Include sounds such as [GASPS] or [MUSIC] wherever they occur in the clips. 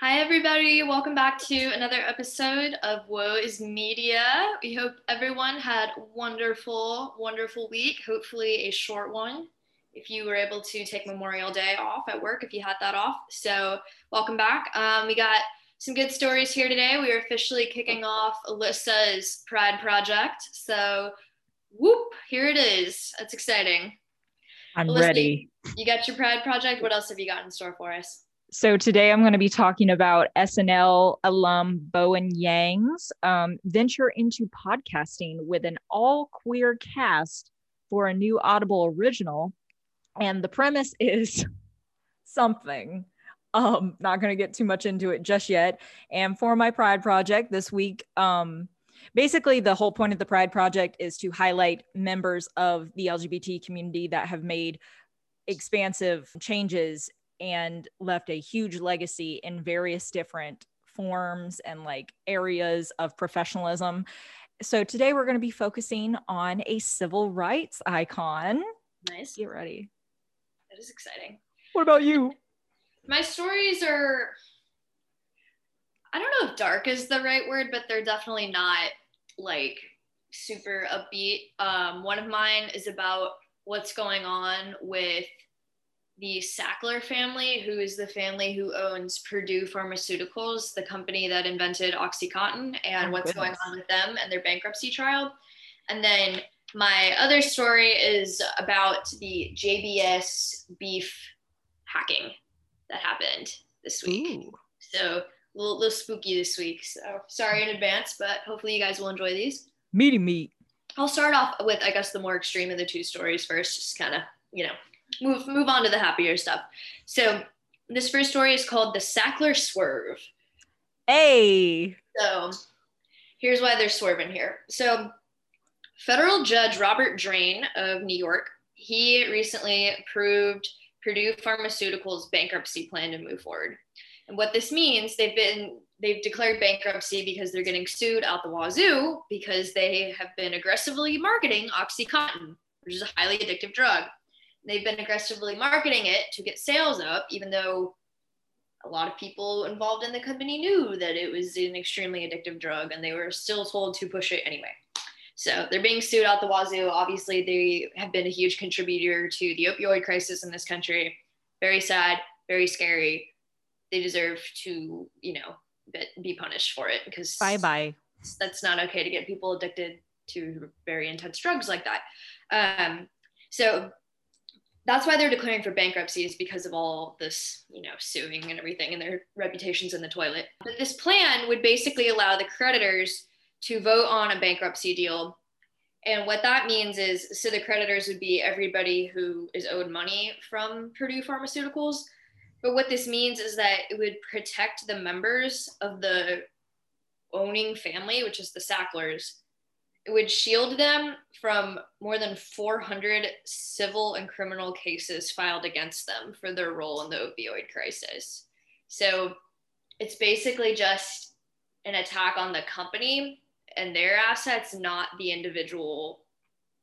Hi, everybody. Welcome back to another episode of Woe is Media. We hope everyone had a wonderful, wonderful week. Hopefully, a short one. If you were able to take Memorial Day off at work, if you had that off. So, welcome back. Um, we got some good stories here today. We are officially kicking off Alyssa's Pride Project. So, whoop, here it is. That's exciting. I'm Alyssa, ready. You got your Pride Project. What else have you got in store for us? So today I'm going to be talking about SNL alum Bowen Yang's um, venture into podcasting with an all queer cast for a new Audible original. And the premise [LAUGHS] is something. Um, not going to get too much into it just yet. And for my Pride project this week, um, basically the whole point of the Pride project is to highlight members of the LGBT community that have made expansive changes and left a huge legacy in various different forms and like areas of professionalism. So today we're going to be focusing on a civil rights icon. Nice. Get ready. That is exciting. What about you? My stories are I don't know if dark is the right word, but they're definitely not like super upbeat. Um, one of mine is about what's going on with the Sackler family, who is the family who owns Purdue Pharmaceuticals, the company that invented OxyContin, and oh, what's goodness. going on with them and their bankruptcy trial. And then my other story is about the JBS beef hacking that happened this week. Ooh. So a little, little spooky this week. So sorry in advance, but hopefully you guys will enjoy these. Meaty meat. I'll start off with, I guess, the more extreme of the two stories first, just kind of, you know, move move on to the happier stuff. So this first story is called the Sackler Swerve. Hey. So here's why they're swerving here. So federal judge Robert Drain of New York, he recently approved Purdue Pharmaceuticals bankruptcy plan to move forward. And what this means, they've been they've declared bankruptcy because they're getting sued out the wazoo because they have been aggressively marketing OxyContin, which is a highly addictive drug. They've been aggressively marketing it to get sales up, even though a lot of people involved in the company knew that it was an extremely addictive drug and they were still told to push it anyway. So they're being sued out the wazoo. Obviously, they have been a huge contributor to the opioid crisis in this country. Very sad, very scary. They deserve to, you know, be punished for it because bye bye. That's not okay to get people addicted to very intense drugs like that. Um, so that's why they're declaring for bankruptcy is because of all this, you know, suing and everything and their reputations in the toilet. But this plan would basically allow the creditors to vote on a bankruptcy deal. And what that means is so the creditors would be everybody who is owed money from Purdue Pharmaceuticals. But what this means is that it would protect the members of the owning family, which is the Sacklers, it would shield them from more than 400 civil and criminal cases filed against them for their role in the opioid crisis. So it's basically just an attack on the company and their assets, not the individual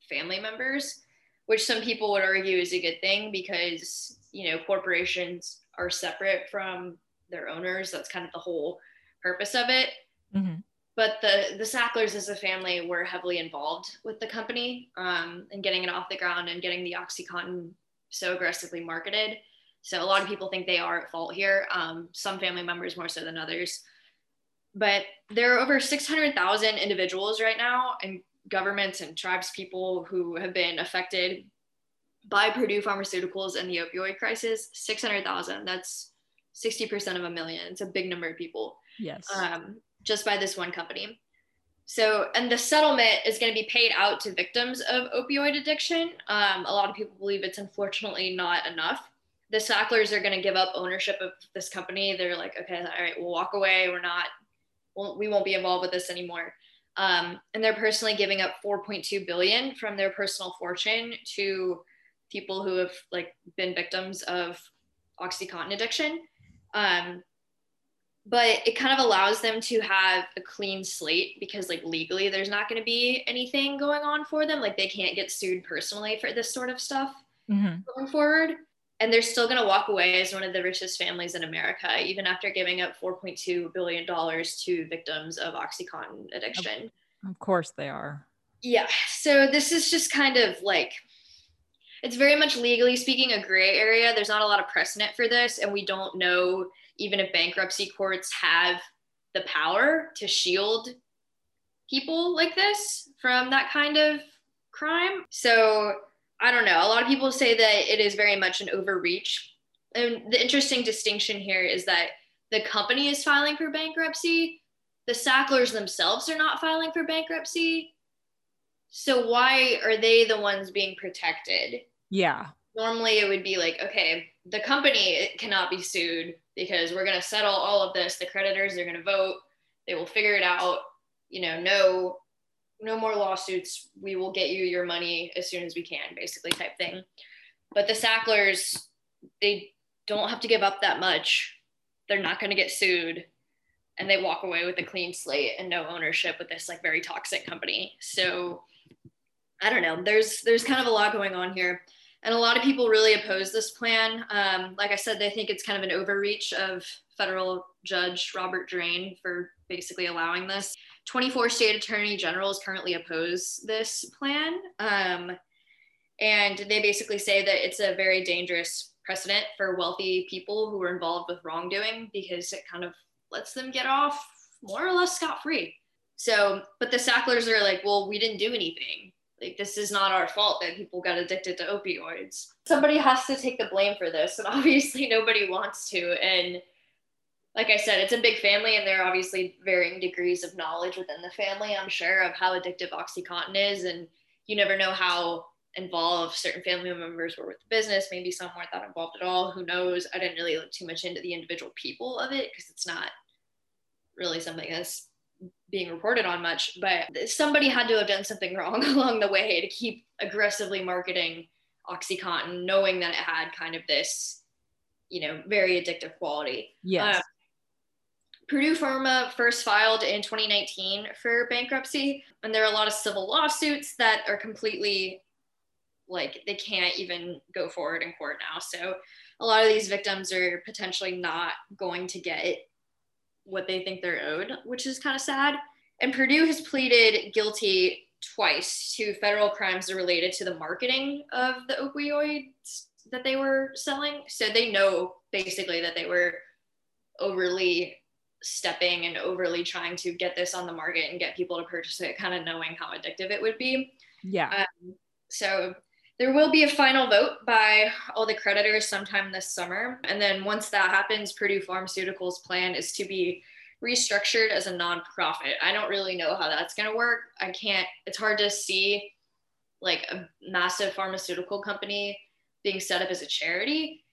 family members, which some people would argue is a good thing because, you know, corporations are separate from their owners. That's kind of the whole purpose of it. Mm-hmm but the the Sacklers as a family were heavily involved with the company um, and getting it off the ground and getting the OxyContin so aggressively marketed. So a lot of people think they are at fault here. Um, some family members more so than others. But there are over 600,000 individuals right now and governments and tribes people who have been affected by Purdue Pharmaceuticals and the opioid crisis. 600,000. That's 60% of a million. It's a big number of people. Yes. Um, just by this one company. So, and the settlement is going to be paid out to victims of opioid addiction. Um, a lot of people believe it's unfortunately not enough. The Sacklers are going to give up ownership of this company. They're like, okay, all right, we'll walk away. We're not, we'll, we won't be involved with this anymore. Um, and they're personally giving up 4.2 billion from their personal fortune to people who have like been victims of OxyContin addiction. Um, but it kind of allows them to have a clean slate because like legally there's not going to be anything going on for them like they can't get sued personally for this sort of stuff mm-hmm. going forward and they're still going to walk away as one of the richest families in America, even after giving up $4.2 billion to victims of Oxycontin addiction. Of course, they are. Yeah. So this is just kind of like, it's very much legally speaking a gray area. There's not a lot of precedent for this, and we don't know even if bankruptcy courts have the power to shield people like this from that kind of crime. So I don't know. A lot of people say that it is very much an overreach. And the interesting distinction here is that the company is filing for bankruptcy. The Sacklers themselves are not filing for bankruptcy. So why are they the ones being protected? Yeah. Normally it would be like, okay, the company cannot be sued because we're going to settle all of this. The creditors are going to vote. They will figure it out. You know, no no more lawsuits. We will get you your money as soon as we can, basically, type thing. Mm-hmm. But the Sacklers, they don't have to give up that much. They're not going to get sued. And they walk away with a clean slate and no ownership with this like very toxic company. So I don't know. There's there's kind of a lot going on here. And a lot of people really oppose this plan. Um, like I said, they think it's kind of an overreach of federal judge Robert Drain for basically allowing this. 24 state attorney generals currently oppose this plan. Um, and they basically say that it's a very dangerous precedent for wealthy people who are involved with wrongdoing because it kind of lets them get off more or less scot free. So, but the Sacklers are like, well, we didn't do anything. Like, this is not our fault that people got addicted to opioids. Somebody has to take the blame for this. And [LAUGHS] obviously, nobody wants to. And like I said, it's a big family, and there are obviously varying degrees of knowledge within the family, I'm sure, of how addictive Oxycontin is. And you never know how involved certain family members were with the business. Maybe some weren't that involved at all. Who knows? I didn't really look too much into the individual people of it because it's not really something that's being reported on much. But somebody had to have done something [LAUGHS] wrong along the way to keep aggressively marketing Oxycontin, knowing that it had kind of this, you know, very addictive quality. Yes. Um, Purdue Pharma first filed in 2019 for bankruptcy, and there are a lot of civil lawsuits that are completely like they can't even go forward in court now. So a lot of these victims are potentially not going to get what they think they're owed, which is kind of sad. And Purdue has pleaded guilty twice to federal crimes related to the marketing of the opioids that they were selling. So they know basically that they were overly stepping and overly trying to get this on the market and get people to purchase it, kind of knowing how addictive it would be. Yeah. Um, so there will be a final vote by all the creditors sometime this summer. And then once that happens, Purdue Pharmaceuticals' plan is to be restructured as a nonprofit. I don't really know how that's going to work. I can't, it's hard to see like a massive pharmaceutical company being set up as a charity.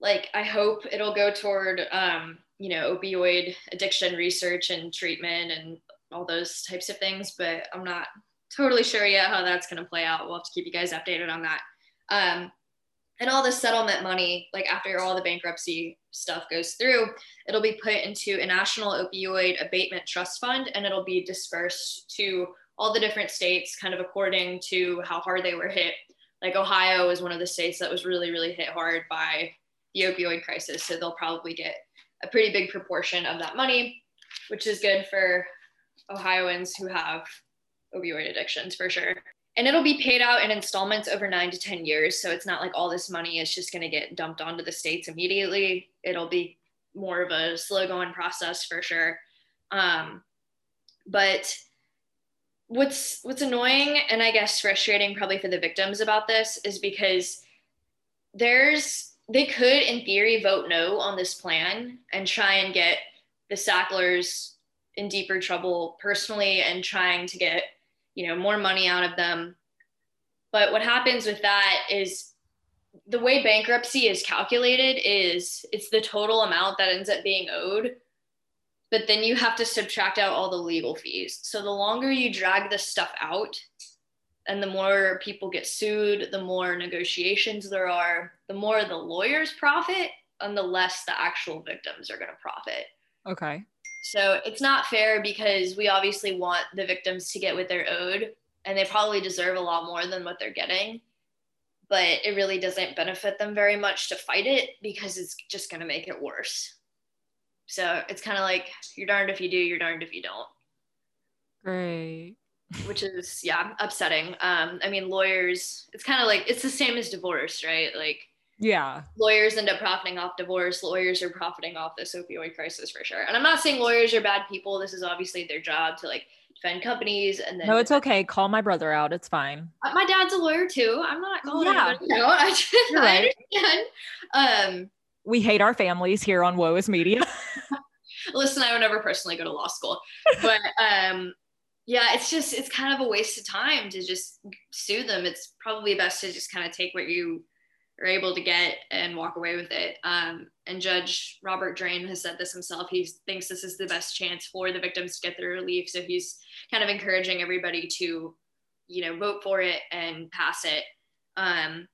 Like, I hope it'll go toward um, you know opioid addiction research and treatment and all those types of things but i'm not totally sure yet how that's going to play out. We'll have to keep you guys updated on that. Um, and all the settlement money like after all the bankruptcy stuff goes through it'll be put into a national opioid abatement trust fund and it'll be dispersed to all the different states kind of according to how hard they were hit. Like ohio is one of the states that was really really hit hard by the opioid crisis so they'll probably get a pretty big proportion of that money, which is good for Ohioans who have opioid addictions for sure. And it'll be paid out in installments over nine to 10 years. So it's not like all this money is just going to get dumped onto the states immediately. It'll be more of a slow going process for sure. Um, but what's what's annoying and I guess frustrating probably for the victims about this is because there's they could, in theory, vote no on this plan and try and get the Sacklers in deeper trouble personally and trying to get, you know, more money out of them. But what happens with that is the way bankruptcy is calculated is it's the total amount that ends up being owed but then you have to subtract out all the legal fees so the longer you drag this stuff out and the more people get sued, the more negotiations there are, the more the lawyers profit, and the less the actual victims are going to profit. Okay. So it's not fair because we obviously want the victims to get what they're owed, and they probably deserve a lot more than what they're getting. but it really doesn't benefit them very much to fight it because it's just going to make it worse. So it's kind of like you're darned if you do, you're darned if you don't. Great. Which is yeah, upsetting. Um, I mean, lawyers. It's kind of like it's the same as divorce, right? Like yeah, lawyers end up profiting off divorce. Lawyers are profiting off this opioid crisis for sure. And I'm not saying lawyers are bad people. This is obviously their job to like defend companies and then no it's okay call my brother out it's fine uh, my dad's a lawyer too i'm not calling yeah. out [LAUGHS] i just You're right. I understand. um we hate our families here on woe is media [LAUGHS] listen i would never personally go to law school but [LAUGHS] um yeah it's just it's kind of a waste of time to just sue them it's probably best to just kind of take what you are able to get and walk away with it. Um, and judge robert drain has said this himself. He thinks this is the best chance for the victims to get their relief. So he's kind of encouraging everybody to you know vote for it and pass it. Um,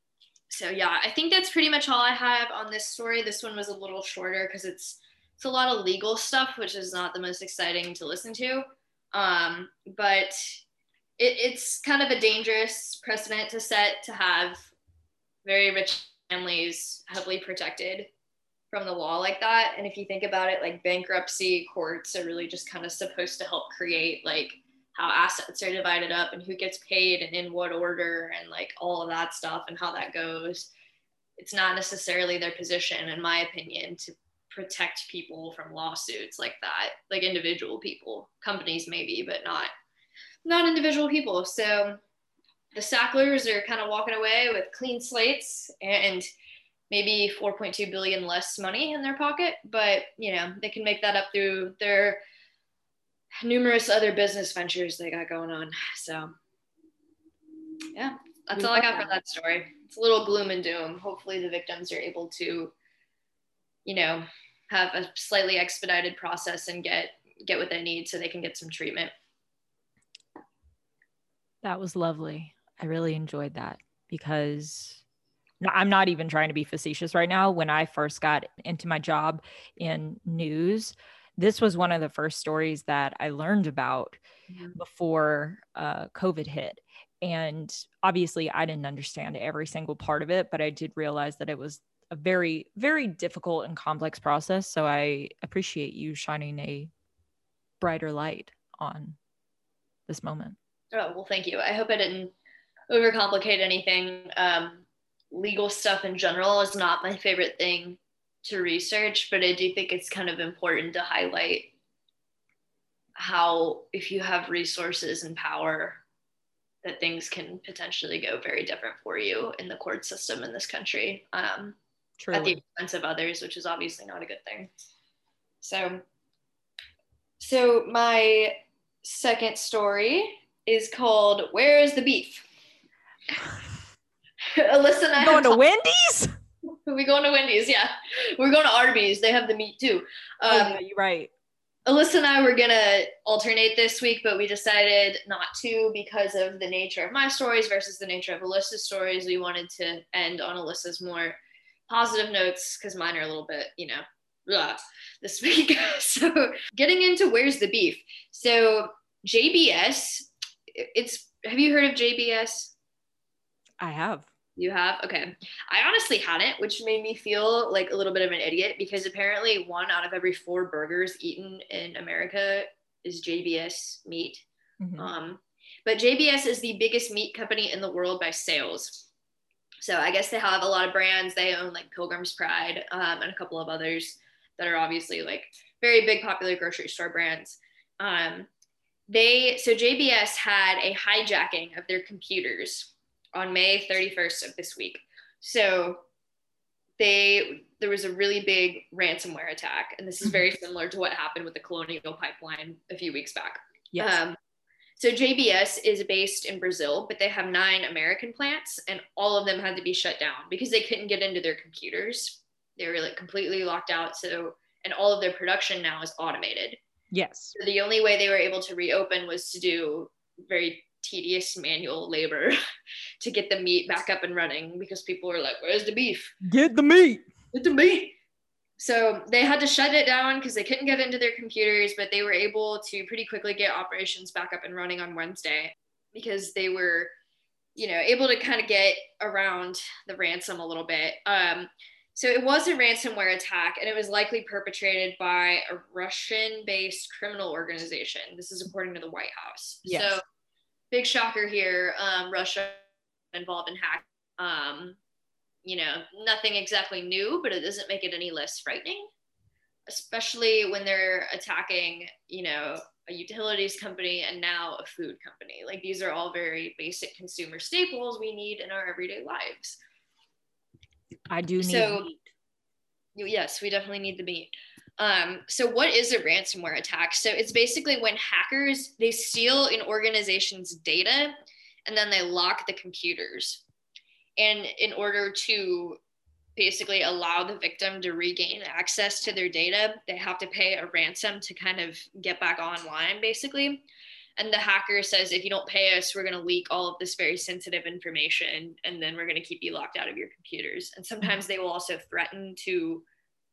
so yeah i think that's pretty much all i have on this story. This one was a little shorter because it's it's a lot of legal stuff which is not the most exciting to listen to. Um, but it, it's kind of a dangerous precedent to set to have very rich families heavily protected from the law like that. And if you think about it, like bankruptcy courts are really just kind of supposed to help create like how assets are divided up and who gets paid and in what order and like all of that stuff and how that goes. It's not necessarily their position, in my opinion, to protect people from lawsuits like that, like individual people, companies maybe, but not not individual people. So the Sacklers are kind of walking away with clean slates and maybe 4.2 billion less money in their pocket, but you know, they can make that up through their numerous other business ventures they got going on. So yeah, that's all I got for that story. It's a little gloom and doom. Hopefully the victims are able to, you know, have a slightly expedited process and get get what they need so they can get some treatment. That was lovely. I really enjoyed that because I'm not even trying to be facetious right now. When I first got into my job in news, this was one of the first stories that I learned about mm-hmm. before uh, COVID hit. And obviously, I didn't understand every single part of it, but I did realize that it was a very, very difficult and complex process. So I appreciate you shining a brighter light on this moment. Oh, well, thank you. I hope I didn't overcomplicate anything. Um, legal stuff in general is not my favorite thing to research, but I do think it's kind of important to highlight how, if you have resources and power, that things can potentially go very different for you in the court system in this country. Um, at the expense of others, which is obviously not a good thing. So, so my second story is called "Where is the Beef?" [LAUGHS] Alyssa and I going to Wendy's. [LAUGHS] we going to Wendy's? Yeah, we're going to Arby's. They have the meat too. Oh, um, oh, yeah, you're right. Alyssa and I were gonna alternate this week, but we decided not to because of the nature of my stories versus the nature of Alyssa's stories. We wanted to end on Alyssa's more positive notes because mine are a little bit, you know, blah, this week. [LAUGHS] so getting into where's the beef. So JBS, it's have you heard of JBS? I have. You have? Okay. I honestly hadn't, which made me feel like a little bit of an idiot because apparently one out of every four burgers eaten in America is JBS meat. Mm-hmm. Um, but JBS is the biggest meat company in the world by sales. So I guess they have a lot of brands. They own like Pilgrim's Pride um, and a couple of others that are obviously like very big popular grocery store brands. Um, they so JBS had a hijacking of their computers on May 31st of this week. So they there was a really big ransomware attack, and this is very similar to what happened with the Colonial Pipeline a few weeks back. Yes. Um, so JBS is based in Brazil, but they have nine American plants, and all of them had to be shut down because they couldn't get into their computers. They were like completely locked out. So, and all of their production now is automated. Yes. So the only way they were able to reopen was to do very tedious manual labor [LAUGHS] to get the meat back up and running because people were like, "Where's the beef? Get the meat! Get the meat!" So they had to shut it down because they couldn't get into their computers, but they were able to pretty quickly get operations back up and running on Wednesday because they were you know, able to kind of get around the ransom a little bit. Um, so it was a ransomware attack, and it was likely perpetrated by a Russian-based criminal organization. This is according to the White House. Yes. So, big shocker here. Um, Russia involved in hack. Um, you know, nothing exactly new, but it doesn't make it any less frightening, especially when they're attacking, you know, a utilities company and now a food company. Like these are all very basic consumer staples we need in our everyday lives. I do need so, meat. Yes, we definitely need the meat. Um, so what is a ransomware attack? So it's basically when hackers they steal an organization's data and then they lock the computers. And in order to basically allow the victim to regain access to their data, they have to pay a ransom to kind of get back online, basically. And the hacker says, if you don't pay us, we're going to leak all of this very sensitive information and then we're going to keep you locked out of your computers. And sometimes they will also threaten to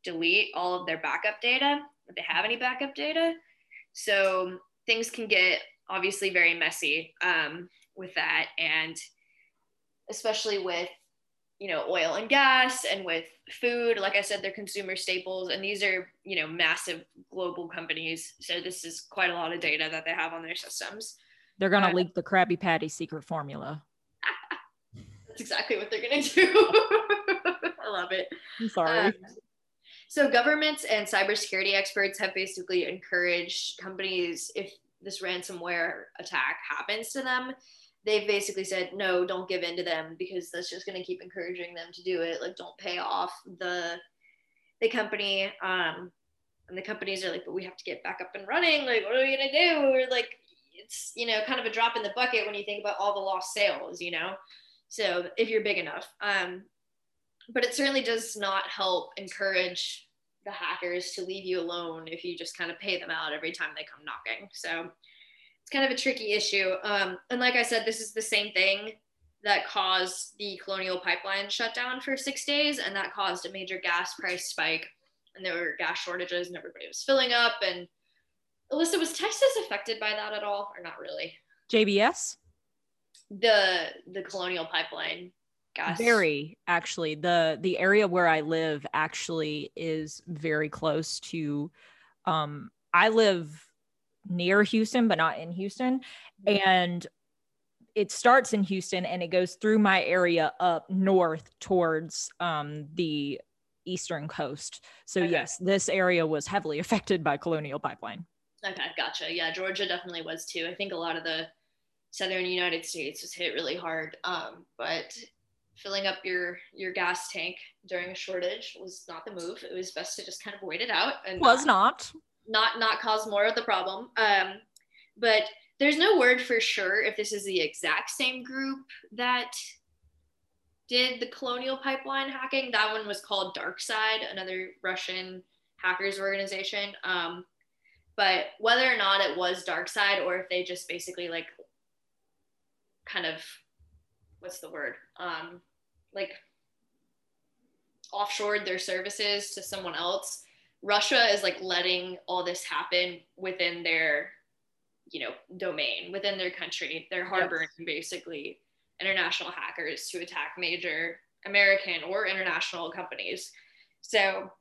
delete all of their backup data if they have any backup data. So things can get obviously very messy um, with that. And especially with you know oil and gas and with food like i said they're consumer staples. And these are you know massive global companies. So this is quite a lot of data that they have on their systems. They're going to uh, leak the krabby patty secret formula. [LAUGHS] That's exactly what they're going to do. [LAUGHS] I love it. I'm sorry. Um, so governments and cybersecurity experts have basically encouraged companies if this ransomware attack happens to them they've basically said no don't give in to them because that's just going to keep encouraging them to do it. Like don't pay off the the company. Um and the companies are like but we have to get back up and running. Like what are we to do? We're like it's you know kind of a drop in the bucket when you think about all the lost sales you know? So if you're big enough um but it certainly does not help encourage the hackers to leave you alone if you just kind of pay them out every time they come knocking so it's kind of a tricky issue. Um, and like I said, this is the same thing that caused the Colonial Pipeline shutdown for six days, and that caused a major gas price spike. And there were gas shortages, and everybody was filling up. And Alyssa, was Texas affected by that at all, or not really? JBS. The the Colonial Pipeline gas. Very actually. the The area where I live actually is very close to. Um, I live near Houston, but not in Houston. Mm-hmm. And it starts in Houston and it goes through my area up north towards um, the eastern coast. So, okay. yes, this area was heavily [LAUGHS] affected by Colonial Pipeline. Okay, gotcha. Yeah, Georgia definitely was too. I think a lot of the southern United States was hit really hard. Um, but filling up your your gas tank during a shortage was not the move. It was best to just kind of wait it out and was not not not cause more of the problem. Um, but there's no word for sure if this is the exact same group that did the colonial pipeline hacking. That one was called DarkSide, another Russian hackers organization. Um, but whether or not it was DarkSide or if they just basically like kind of what's the word um, like offshored their services to someone else Russia is like letting all this happen within their, you know, domain, within their country. They're harboring yes. basically international hackers to attack major American or international companies. So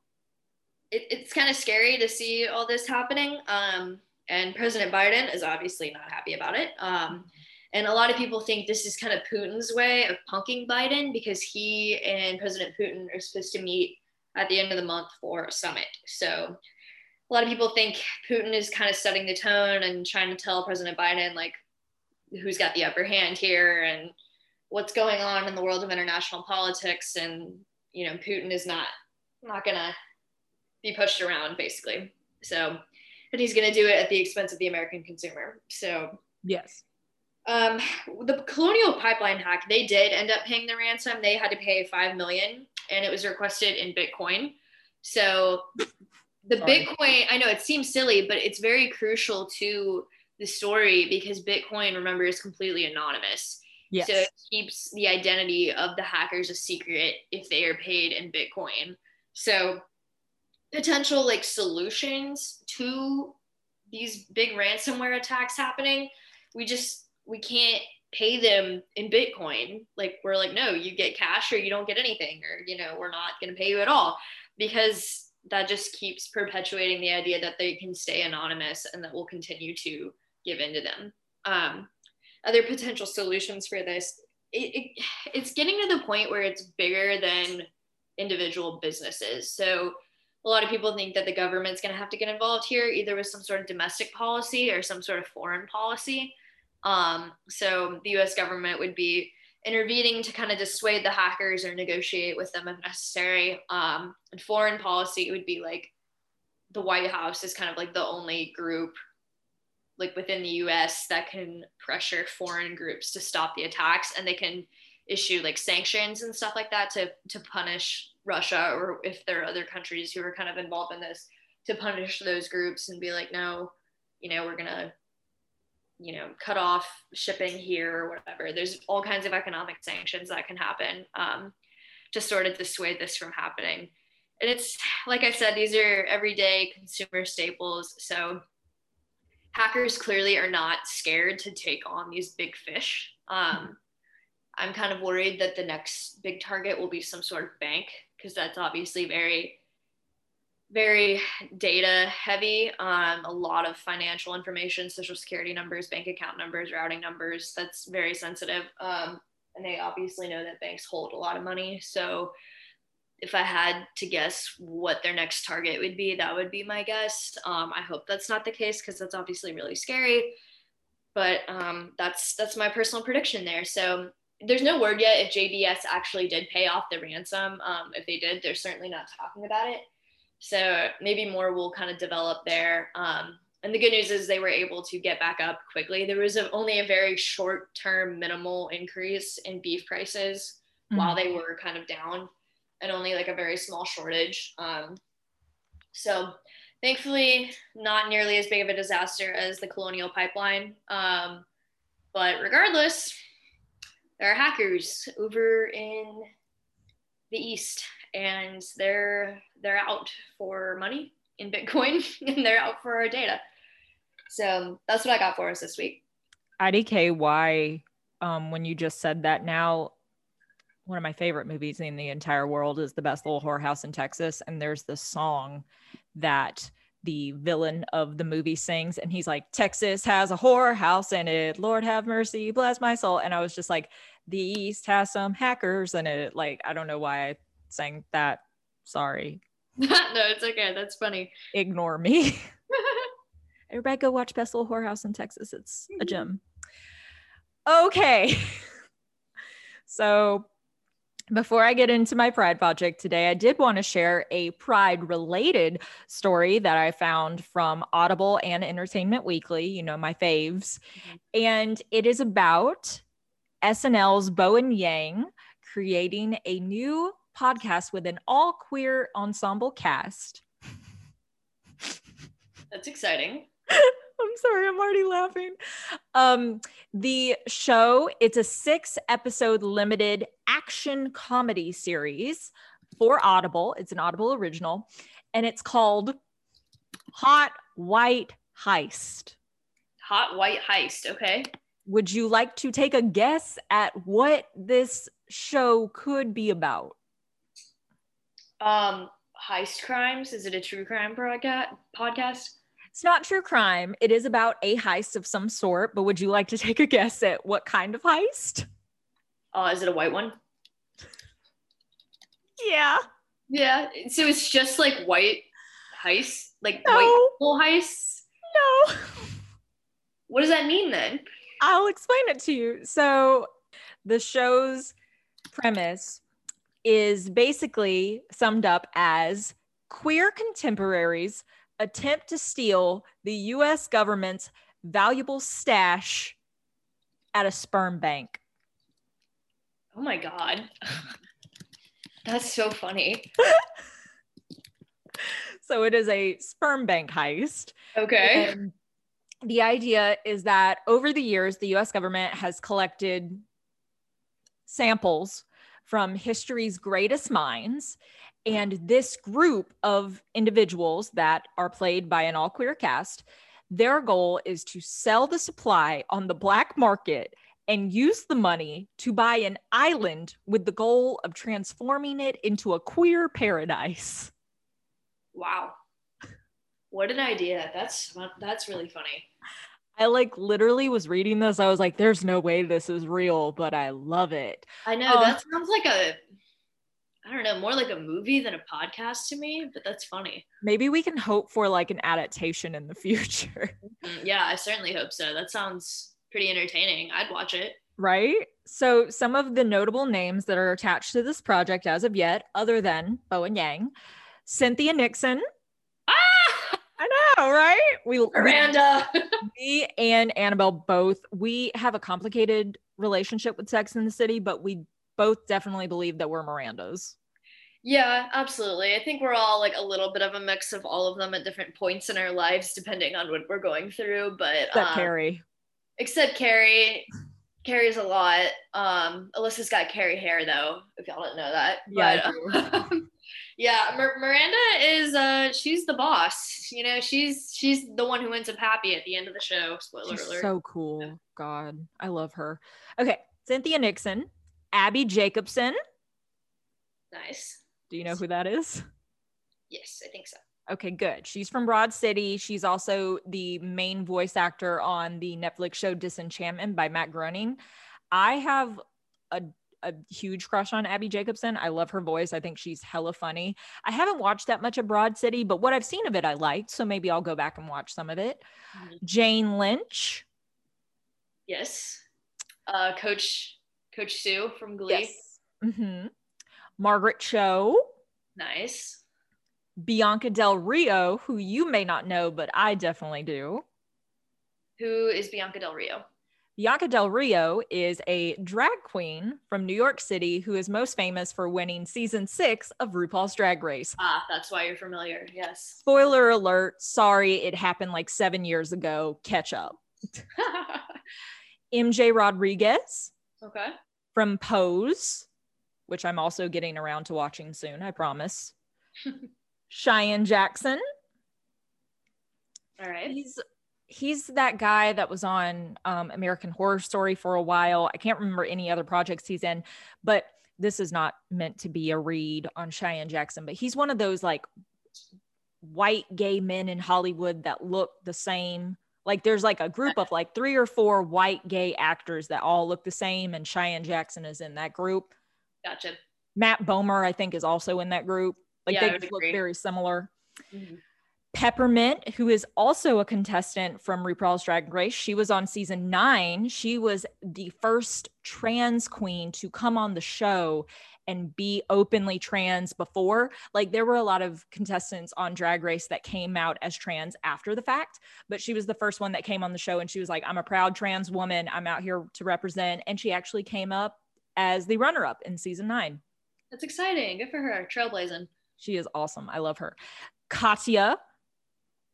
it, it's kind of scary to see all this happening. Um, and President Biden is obviously not happy about it. Um, and a lot of people think this is kind of Putin's way of punking Biden because he and President Putin are supposed to meet at the end of the month for a summit. So a lot of people think Putin is kind of setting the tone and trying to tell President Biden like who's got the upper hand here and what's going on in the world of international politics and you know Putin is not not gonna be pushed around basically. So but he's gonna do it at the expense of the American consumer. So yes. Um, the colonial pipeline hack, they did end up paying the ransom. They had to pay five million and it was requested in Bitcoin. So the Sorry. Bitcoin, I know it seems silly, but it's very crucial to the story because Bitcoin, remember, is completely anonymous. Yes. So it keeps the identity of the hackers a secret if they are paid in Bitcoin. So potential like solutions to these big ransomware attacks happening, we just we can't pay them in Bitcoin. Like we're like, no, you get cash or you don't get anything, or you know, we're not going to pay you at all because that just keeps perpetuating the idea that they can stay anonymous and that we'll continue to give in to them. Um, other potential solutions for this, it, it, it's getting to the point where it's bigger than individual businesses. So a lot of people think that the government's going to have to get involved here, either with some sort of domestic policy or some sort of foreign policy. Um, so the US government would be intervening to kind of dissuade the hackers or negotiate with them if necessary. Um, and foreign policy would be like the White House is kind of like the only group like within the US that can pressure foreign groups to stop the attacks and they can issue like sanctions and stuff like that to to punish Russia or if there are other countries who are kind of involved in this to punish those groups and be like no you know we're going to you know cut off shipping here or whatever. There's all kinds of economic sanctions that can happen um, to sort of dissuade this from happening. And it's like i said these are everyday consumer staples. So hackers clearly are not scared to take on these big fish. Um, i'm kind of worried that the next big target will be some sort of bank because that's obviously very very data heavy um, a lot of financial information social security numbers bank account numbers routing numbers. That's very sensitive um, and they obviously know that banks hold a lot of money. So if i had to guess what their next target would be that would be my guess. Um, i hope that's not the case because that's obviously really scary. But um, that's that's my personal prediction there. So there's no word yet if jbs actually did pay off the ransom. Um, if they did they're certainly not talking about it so maybe more will kind of develop there. Um, and the good news is they were able to get back up quickly. There was a, only a very short term minimal increase in beef prices mm-hmm. while they were kind of down and only like a very small shortage. Um, so thankfully, not nearly as big of a disaster as the Colonial Pipeline. Um, but regardless, there are hackers over in the East and they're they're out for money in Bitcoin [LAUGHS] and they're out for our data. So that's what I got for us this week. IDK, why um, when you just said that now, one of my favorite movies in the entire world is The Best Little Whorehouse in Texas. And there's this song that the villain of the movie sings and he's like texas has a whorehouse in it lord have mercy bless my soul and i was just like the east has some hackers in it like i don't know why i sang that. Sorry. [LAUGHS] no, it's okay. That's funny. Ignore me. [LAUGHS] [LAUGHS] Everybody go watch Best Little Whorehouse in Texas. It's a gem. Okay. so before I get into my pride project today, I did want to share a pride related story that I found from Audible and Entertainment Weekly, you know, my faves. Mm-hmm. And it is about SNL's Bowen Yang creating a new podcast with an all queer ensemble cast. [LAUGHS] That's exciting. [LAUGHS] I'm sorry, I'm already laughing. Um, the show, it's a six episode limited action comedy series for Audible. It's an Audible original, and it's called Hot White Heist. Hot White Heist, okay. Would you like to take a guess at what this show could be about? Um heist crimes? Is it a true crime podcast? It's not true crime. It is about a heist of some sort but would you like to take a guess at what kind of heist? Uh is it a white one? Yeah. Yeah. So it's just like white heist like no. white people heists? No. What does that mean then? I'll explain it to you. So the show's premise is basically summed up as queer contemporaries attempt to steal the US government's valuable stash at a sperm bank. Oh my God. [LAUGHS] That's so funny. [LAUGHS] so it is a sperm bank heist. Okay. And the idea is that over the years, the US government has collected samples from history's greatest minds. And this group of individuals that are played by an all queer cast, their goal is to sell the supply on the black market and use the money to buy an island with the goal of transforming it into a queer paradise. Wow. What an idea. That's that's really funny. I like literally was reading this. I was like, there's no way this is real, but I love it. I know um, that sounds like a I don't know, more like a movie than a podcast to me, but that's funny. Maybe we can hope for like an adaptation in the future. Mm, yeah, I certainly hope so. That sounds pretty entertaining. I'd watch it. Right? So, some of the notable names that are attached to this project as of yet, other than Bowen Yang, Cynthia Nixon. I know, right? We Miranda. [LAUGHS] me and Annabelle both, we have a complicated relationship with Sex in the City, but we both definitely believe that we're Mirandas. Yeah, absolutely. I think we're all like a little bit of a mix of all of them at different points in our lives, depending on what we're going through. But except um, Carrie, except Carrie, Carrie's a lot. Um, Alyssa's got Carrie hair though, if y'all didn't know that. Yeah, but, [LAUGHS] um, yeah. Mir- Miranda is uh, she's the boss. You know, she's she's the one who ends up happy at the end of the show. Spoiler she's alert. So cool. God, I love her. Okay, Cynthia Nixon, Abbi Jacobson. Nice. Do you know who that is? Yes, I think so. Okay, good. She's from Broad City. She's also the main voice actor on the Netflix show Disenchantment by Matt Groening. I have a, a huge crush on Abbi Jacobson. I love her voice. I think she's hella funny. I haven't watched that much of Broad City, but what I've seen of it, I liked. So maybe I'll go back and watch some of it. Mm-hmm. Jane Lynch. Yes. Uh, Coach Coach Sue from Glee. Yes. Mm-hmm. Margaret Cho. Nice. Bianca Del Rio, who you may not know, but I definitely do. Who is Bianca Del Rio? Bianca Del Rio is a drag queen from New York City who is most famous for winning season six of RuPaul's Drag Race. Ah, that's why you're familiar. Yes. Spoiler alert. Sorry, it happened like seven years ago. Catch up. [LAUGHS] MJ Rodriguez. Okay. From Pose which I'm also getting around to watching soon, I promise. [LAUGHS] Cheyenne Jackson. All right. He's he's that guy that was on um, American Horror Story for a while. I can't remember any other projects he's in, but this is not meant to be a read on Cheyenne Jackson, but he's one of those like white gay men in Hollywood that look the same. Like there's like a group of like three or four white gay actors that all look the same, and Cheyenne Jackson is in that group. Gotcha. Matt Bomer, I think, is also in that group. Like yeah, they look very similar. Mm-hmm. Peppermint, who is also a contestant from RuPaul's Drag Race, she was on season nine. She was the first trans queen to come on the show and be openly trans before. Like there were a lot of contestants on Drag Race that came out as trans after the fact, but she was the first one that came on the show and she was like, I'm a proud trans woman. I'm out here to represent. And she actually came up as the runner up in season nine. That's exciting. Good for her. Trailblazing. She is awesome. I love her. Katya,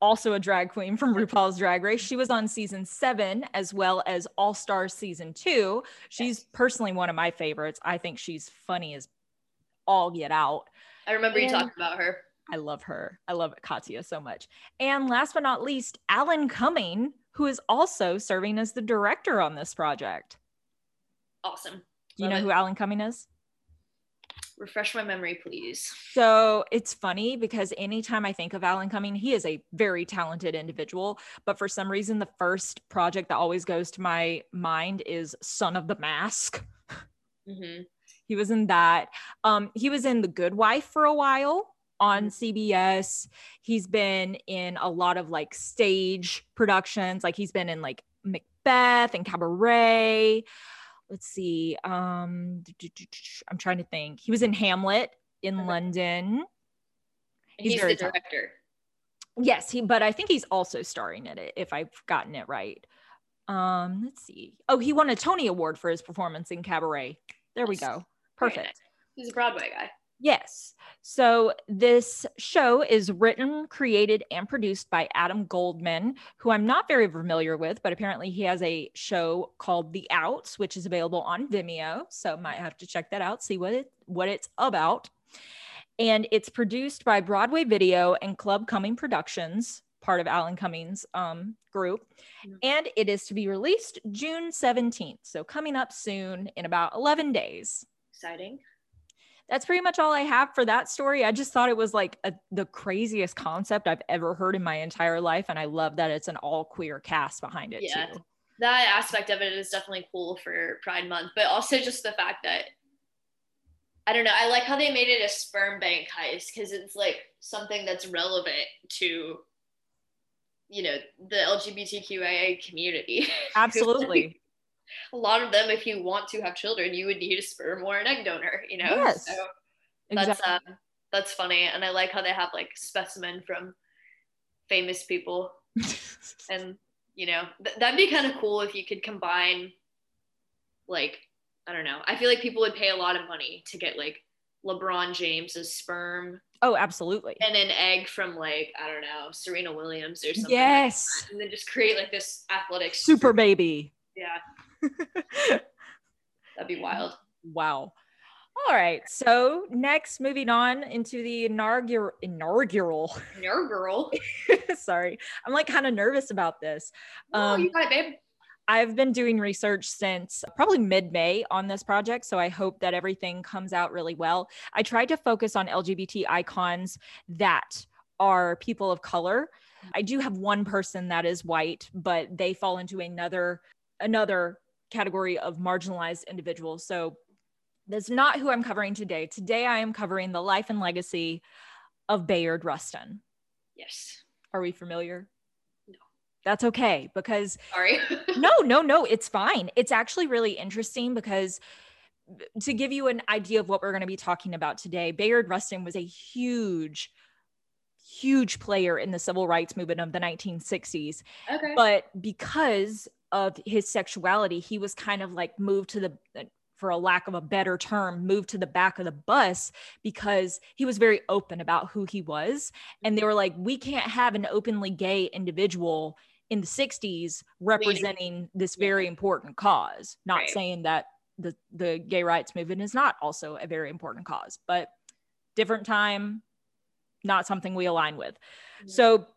also a drag queen from RuPaul's Drag Race. She was on season seven as well as All Stars season two. She's yes. personally one of my favorites. I think she's funny as all get out. I remember and you talking about her. I love her. I love Katya so much. And last but not least, Alan Cumming, who is also serving as the director on this project. Awesome. Do you know it. who Alan Cumming is? Refresh my memory, please. So it's funny because anytime I think of Alan Cumming, he is a very talented individual. But for some reason, the first project that always goes to my mind is Son of the Mask. Mm-hmm. He was in that. Um, he was in The Good Wife for a while on mm-hmm. CBS. He's been in a lot of like stage productions. Like he's been in like Macbeth and Cabaret let's see. Um, I'm trying to think. He was in Hamlet in. London. He's, he's the director. Yes, he. But I think he's also starring in it. If I've gotten it right. Um, let's see. Oh, he won a Tony Award for his performance in Cabaret. There we go. Perfect. Nice. He's a Broadway guy. Yes. So this show is written, created, and produced by Adam Goldman, who I'm not very familiar with, but apparently he has a show called The Outs, which is available on Vimeo. So might have to check that out, see what it what it's about. And it's produced by Broadway Video and Club Cumming Productions, part of Alan Cummings' um, group. Mhm. And it is to be released June 17th. So coming up soon in about 11 days. Exciting. That's pretty much all I have for that story. I just thought it was like a, the craziest concept I've ever heard in my entire life. And I love that it's an all queer cast behind it Yeah. too. That aspect of it is definitely cool for Pride Month, but also just the fact that I don't know. I like how they made it a sperm bank heist because it's like something that's relevant to, you know, the LGBTQIA community. [LAUGHS] Absolutely. A lot of them, if you want to have children, you would need a sperm or an egg donor. You know, Yes. so that's exactly. uh, that's funny, and I like how they have like specimen from famous people, [LAUGHS] and you know th- that'd be kind of cool if you could combine, like I don't know. I feel like people would pay a lot of money to get like LeBron James's sperm oh, absolutely. and an egg from like I don't know Serena Williams or something. Yes. and then just create like this athletic Super baby. Yeah, [LAUGHS] that'd be wild. Wow. All right. So next, moving on into the inaugural inaugural. Your. [LAUGHS] Sorry, I'm like kind of nervous about this. Oh, Um, you got it, babe. I've been doing research since probably mid May on this project, so I hope that everything comes out really well. I tried to focus on LGBT icons that are people of color. I do have one person that is white, but they fall into another another category of marginalized individuals. So that's not who I'm covering today. Today I am covering the life and legacy of Bayard Rustin. Yes. Are we familiar? No. That's okay because Sorry. [LAUGHS] no, no, no, it's fine. It's actually really interesting because to give you an idea of what we're going to be talking about today, Bayard Rustin was a huge, huge player in the civil rights movement of the 1960s. okay. But because of his sexuality, he was kind of like moved to the, for a lack of a better term, moved to the back of the bus because he was very open about who he was. And they were like, we can't have an openly gay individual in the 60s representing this very important cause. Not Right. saying that the, the gay rights movement is not also a very important cause, but different time, not something we align with. Mhm. So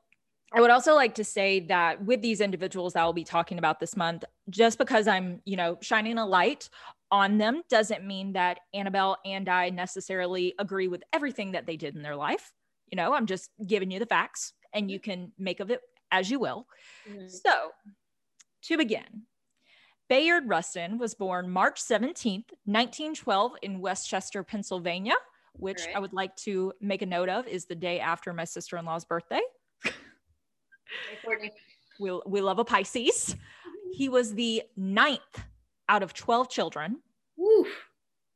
I would also like to say that with these individuals that I'll be talking about this month, just because I'm, you know, shining a light on them doesn't mean that Annabelle and I necessarily agree with everything that they did in their life. You know, I'm just giving you the facts and you can make of it as you will. Mhm. So, to begin, Bayard Rustin was born March 17th, 1912, in West Chester, Pennsylvania, which I would like to make a note of is the day after my sister in law's birthday. Hey, We, we love a Pisces. He was the ninth out of 12 children.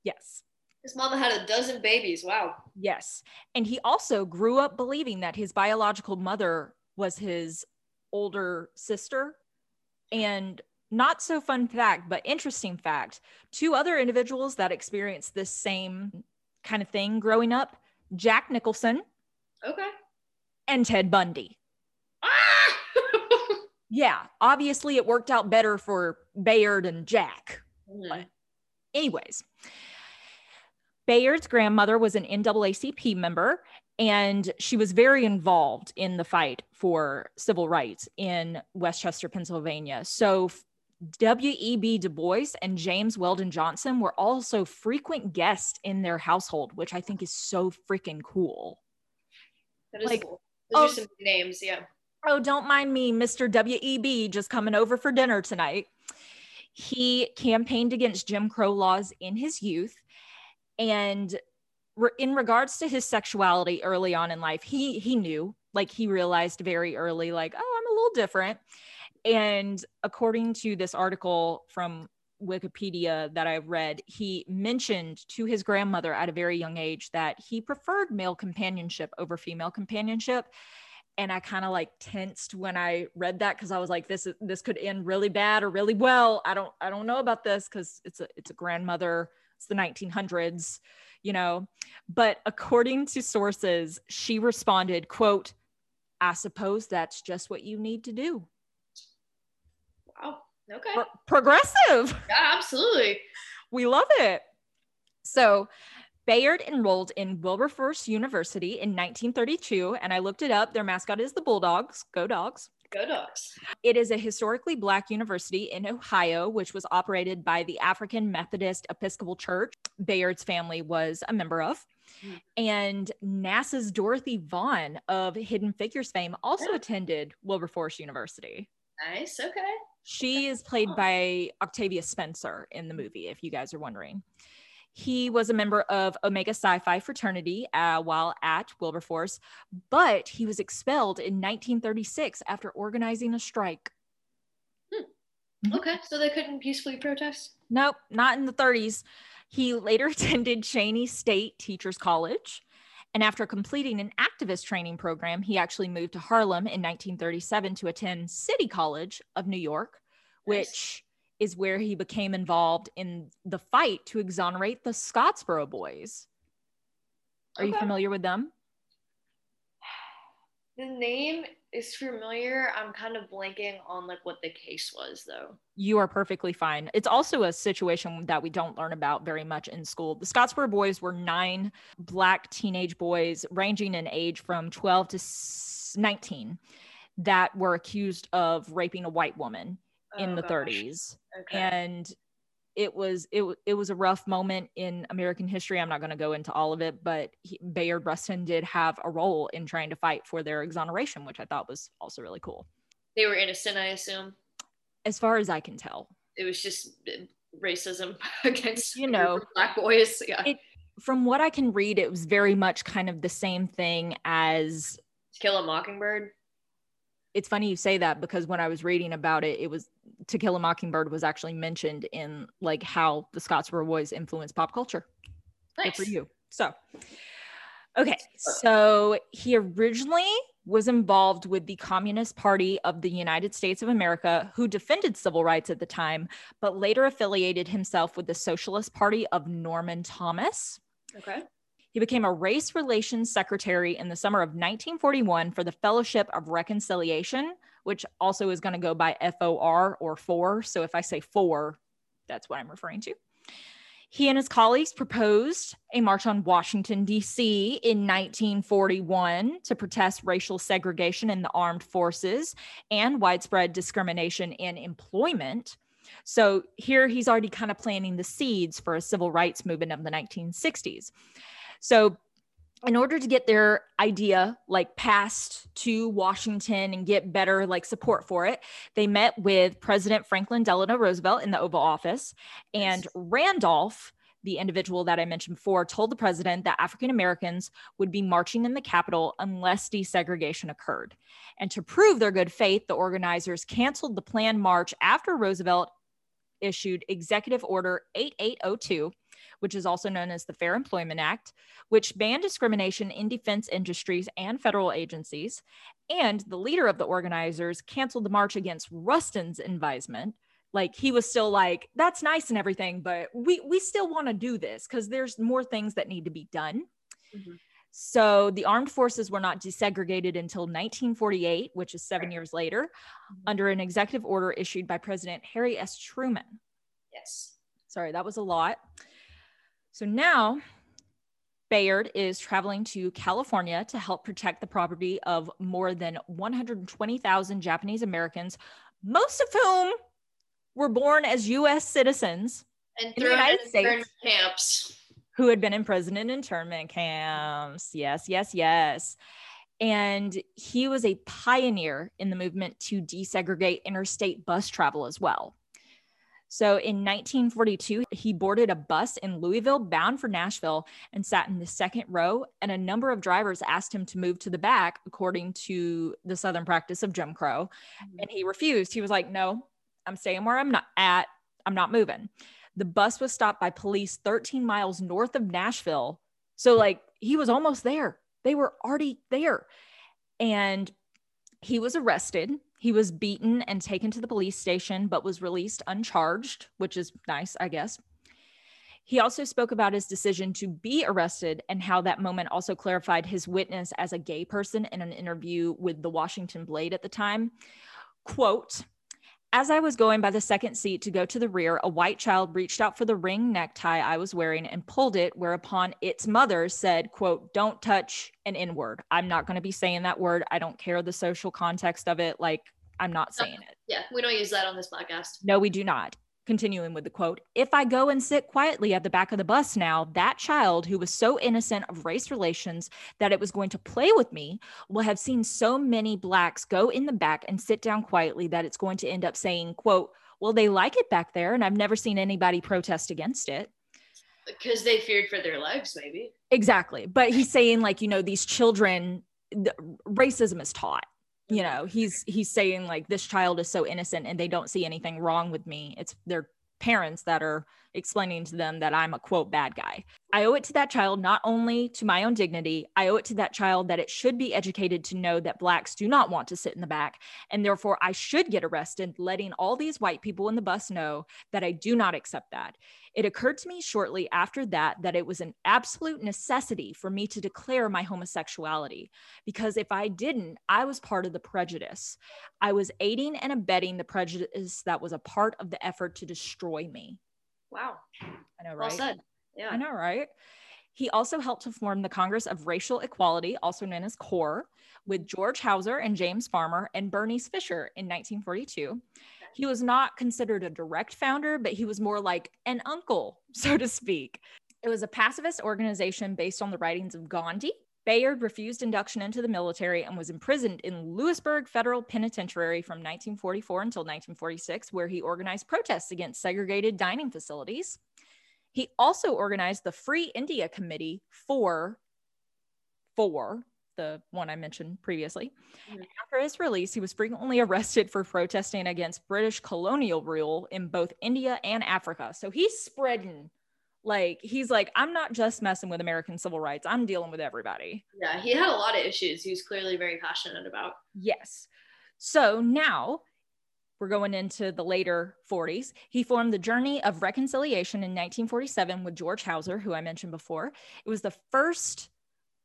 Yes. His mama had a dozen babies. Wow. Yes. And he also grew up believing that his biological mother was his older sister. And not so fun fact, but interesting fact two other individuals that experienced this same kind of thing growing up Jack Nicholson Okay. and Ted Bundy. Ah! Yeah, obviously it worked out better for Bayard and Jack. Mhm. Anyways, Bayard's grandmother was an NAACP member and she was very involved in the fight for civil rights in West Chester, Pennsylvania. So W.E.B. Du Bois and James Weldon Johnson were also frequent guests in their household, which I think is so freaking cool. That is Like, cool. Those oh- are some names. Yeah. Oh, don't mind me, Mr. W.E.B. just coming over for dinner tonight. He campaigned against Jim Crow laws in his youth. And re- in regards to his sexuality early on in life, he he knew, like he realized very early, like, oh, I'm a little different. And according to this article from Wikipedia that I've read, he mentioned to his grandmother at a very young age that he preferred male companionship over female companionship and I kind of like tensed when I read that because I was like, this is this could end really bad or really well. I don't I don't know about this because it's a it's a grandmother. It's the 1900s, you know. But according to sources, she responded, "quote I suppose that's just what you need to do." Wow. Okay. Pro- progressive. Yeah, absolutely. we love it. So, Bayard enrolled in Wilberforce University in 1932, and I looked it up. Their mascot is the Bulldogs. Go Dogs. Go Dogs. It is a historically Black university in Ohio, which was operated by the African Methodist Episcopal Church. Bayard's family was a member of. Mm. And NASA's Dorothy Vaughan of Hidden Figures fame also yeah. attended Wilberforce University. Nice. Okay. She is played by Octavia Spencer in the movie, if you guys are wondering. He was a member of Omega Psi Phi fraternity uh, while at Wilberforce, but he was expelled in 1936 after organizing a strike. Hmm. Mm-hmm. Okay, so they couldn't peacefully protest? Nope, not in the 30s. He later [LAUGHS] attended Cheyney State Teachers College. And after completing an activist training program, he actually moved to Harlem in 1937 to attend City College of New York, which is where he became involved in the fight to exonerate the Scottsboro boys. Are okay. you familiar with them? The name is familiar. I'm kind of blanking on like what the case was though. You are perfectly fine. It's also a situation that we don't learn about very much in school. The Scottsboro boys were nine black teenage boys ranging in age from 12 to 19 that were accused of raping a white woman in oh, the gosh. 30s okay. and it was it, it was a rough moment in american history. I'm not going to go into all of it but he, bayard rustin did have a role in trying to fight for their exoneration which i thought was also really cool. They were innocent i assume? As far as i can tell. It was just uh, racism [LAUGHS] against you know black boys yeah. it, from what i can read it was very much kind of the same thing as kill a mockingbird it's funny you say that because when I was reading about it, it was To Kill a Mockingbird was actually mentioned in like how the Scottsboro Boys influenced pop culture. Nice. Good for you. So, okay, so he originally was involved with the Communist Party of the United States of America, who defended civil rights at the time, but later affiliated himself with the Socialist Party of Norman Thomas. Okay. He became a race relations secretary in the summer of 1941 for the Fellowship of Reconciliation, which also is going to go by FOR or four. So if I say four, that's what I'm referring to. He and his colleagues proposed a march on Washington, D.C. in 1941 to protest racial segregation in the armed forces and widespread discrimination in employment. So here he's already kind of planting the seeds for a civil rights movement of the 1960s. So in order to get their idea like passed to Washington and get better like support for it, they met with President Franklin Delano Roosevelt in the Oval Office and Randolph the individual that I mentioned before told the president that African Americans would be marching in the Capitol unless desegregation occurred. And to prove their good faith, the organizers canceled the planned march after Roosevelt issued Executive Order 8802 which is also known as the Fair Employment Act, which banned discrimination in defense industries and federal agencies. And the leader of the organizers canceled the march against Rustin's advisement. Like he was still like, that's nice and everything, but we we still want to do this because there's more things that need to be done. Mm-hmm. So the armed forces were not desegregated until 1948, which is seven years later, mm-hmm. under an executive order issued by President Harry S. Truman. Yes. Sorry, that was a lot. So now Bayard is traveling to California to help protect the property of more than 120,000 Japanese Americans, most of whom were born as US citizens and in the United States camps who had been in prison and internment camps. Yes, yes, yes. And he was a pioneer in the movement to desegregate interstate bus travel as well. So in 1942, he boarded a bus in Louisville bound for Nashville and sat in the second row. And a number of drivers asked him to move to the back, according to the Southern practice of Jim Crow. Mm-hmm. And he refused. He was like, No, I'm staying where I'm not at. I'm not moving. The bus was stopped by police 13 miles north of Nashville. So, like, he was almost there. They were already there. And he was arrested he was beaten and taken to the police station, but was released uncharged, which is nice, I guess. He also spoke about his decision to be arrested and how that moment also clarified his witness as a gay person in an interview with the Washington Blade at the time. Quote, As I was going by the second seat to go to the rear, a white child reached out for the ring necktie I was wearing and pulled it, whereupon its mother said, quote, don't touch an N-word. I'm not going to be saying that word. I don't care the social context of it. Like, I'm not uh, saying it. Yeah, we don't use that on this podcast. No, we do not. Continuing with the quote, if I go and sit quietly at the back of the bus now, that child who was so innocent of race relations that it was going to play with me will have seen so many blacks go in the back and sit down quietly that it's going to end up saying, quote, well, they like it back there and I've never seen anybody protest against it. Because they feared for their lives, maybe. Exactly. But he's saying, like, you know, these children, the, racism is taught you know he's he's saying like this child is so innocent and they don't see anything wrong with me. It's their parents that are explaining to them that I'm a quote bad guy. I owe it to that child not only to my own dignity, I owe it to that child that it should be educated to know that blacks do not want to sit in the back and therefore I should get arrested letting all these white people in the bus know that I do not accept that. It occurred to me shortly after that that it was an absolute necessity for me to declare my homosexuality because if I didn't, I was part of the prejudice. I was aiding and abetting the prejudice that was a part of the effort to destroy me. Wow. I know, right? Well said. Yeah. I know, right? He also helped to form the Congress of Racial Equality, also known as CORE, with George Houser and James Farmer and Bernice Fisher in 1942. He was not considered a direct founder, but he was more like an uncle, [LAUGHS] so to speak. It was a pacifist organization based on the writings of Gandhi. Bayard refused induction into the military and was imprisoned in Lewisburg Federal Penitentiary from 1944 until 1946, where he organized protests against segregated dining facilities. He also organized the Free India Committee for, for the one I mentioned previously. Mm-hmm. After his release, he was frequently arrested for protesting against British colonial rule in both India and Africa. So he's spreading like he's like, I'm not just messing with American civil rights. I'm dealing with everybody. Yeah, he had a lot of issues he was clearly very passionate about. Yes. So now we're going into the later 40s. He formed the Journey of Reconciliation in 1947 with George Houser, who I mentioned before. It was the first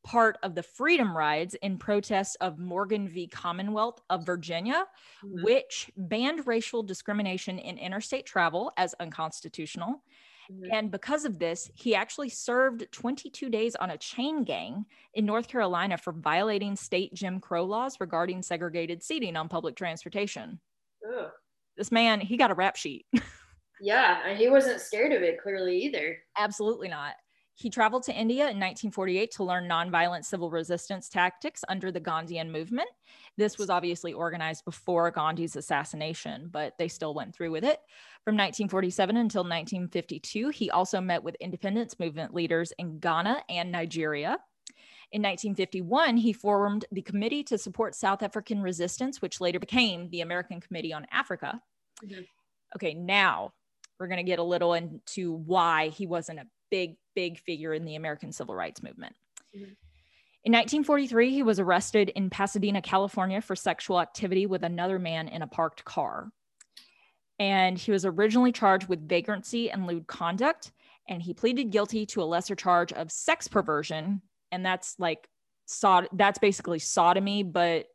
part of the freedom rides in protest of Morgan v. Commonwealth of Virginia, mm-hmm. which banned racial discrimination in interstate travel as unconstitutional Mm-hmm. And because of this, he actually served 22 days on a chain gang in North Carolina for violating state Jim Crow laws regarding segregated seating on public transportation. Ugh. This man, he got a rap sheet. [LAUGHS] yeah, and he wasn't scared of it clearly either. Absolutely not. He traveled to India in 1948 to learn nonviolent civil resistance tactics under the Gandhian movement. This was obviously organized before Gandhi's assassination, but they still went through with it. From 1947 until 1952, he also met with independence movement leaders in Ghana and Nigeria. In 1951, he formed the Committee to Support South African Resistance, which later became the American Committee on Africa. Mm-hmm. Okay, now we're going to get a little into why he wasn't a big, big figure in the American civil rights movement. Mm-hmm. In 1943, he was arrested in Pasadena, California for sexual activity with another man in a parked car. And he was originally charged with vagrancy and lewd conduct. And he pleaded guilty to a lesser charge of sex perversion. And that's like, sod- that's basically sodomy, but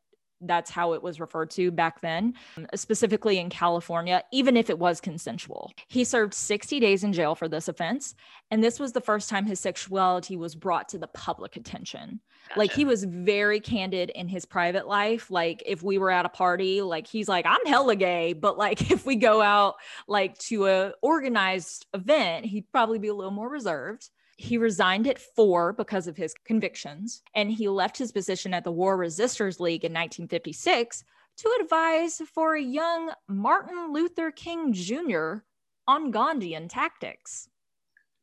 that's how it was referred to back then, specifically in California, even if it was consensual. He served 60 days in jail for this offense. And this was the first time his sexuality was brought to the public attention. Gotcha. Like he was very candid in his private life. Like if we were at a party, like he's like, I'm hella gay. But like [LAUGHS] if we go out like to a organized event, he'd probably be a little more reserved. He resigned at four because of his convictions, and he left his position at the War Resisters League in 1956 to advise for a young Martin Luther King Jr. on Gandhian tactics.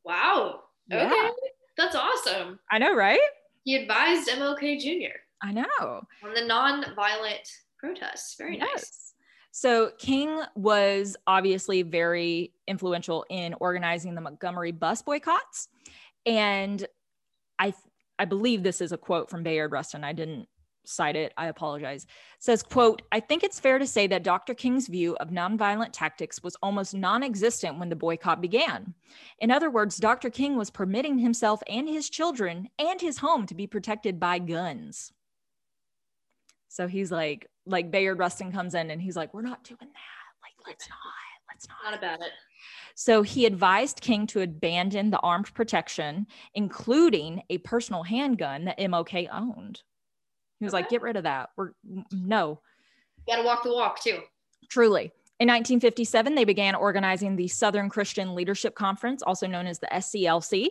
Wow. Okay. Yeah. That's awesome. I know, right? He advised MLK Jr. I know. On the non-violent protests. Very yes. nice. So King was obviously very influential in organizing the Montgomery bus boycotts. And I I believe this is a quote from Bayard Rustin. I didn't cite it. I apologize. Says, quote, I think it's fair to say that Dr. King's view of nonviolent tactics was almost non-existent when the boycott began. In other words, Dr. King was permitting himself and his children and his home to be protected by guns. So he's like, like Bayard Rustin comes in and he's like, we're not doing that. Like, let's not. Let's not. Not about it. So he advised King to abandon the armed protection, including a personal handgun that MLK owned. He was like, get rid of that. We're no, You gotta walk the walk too. truly. In 1957, they began organizing the Southern Christian Leadership Conference, also known as the SCLC.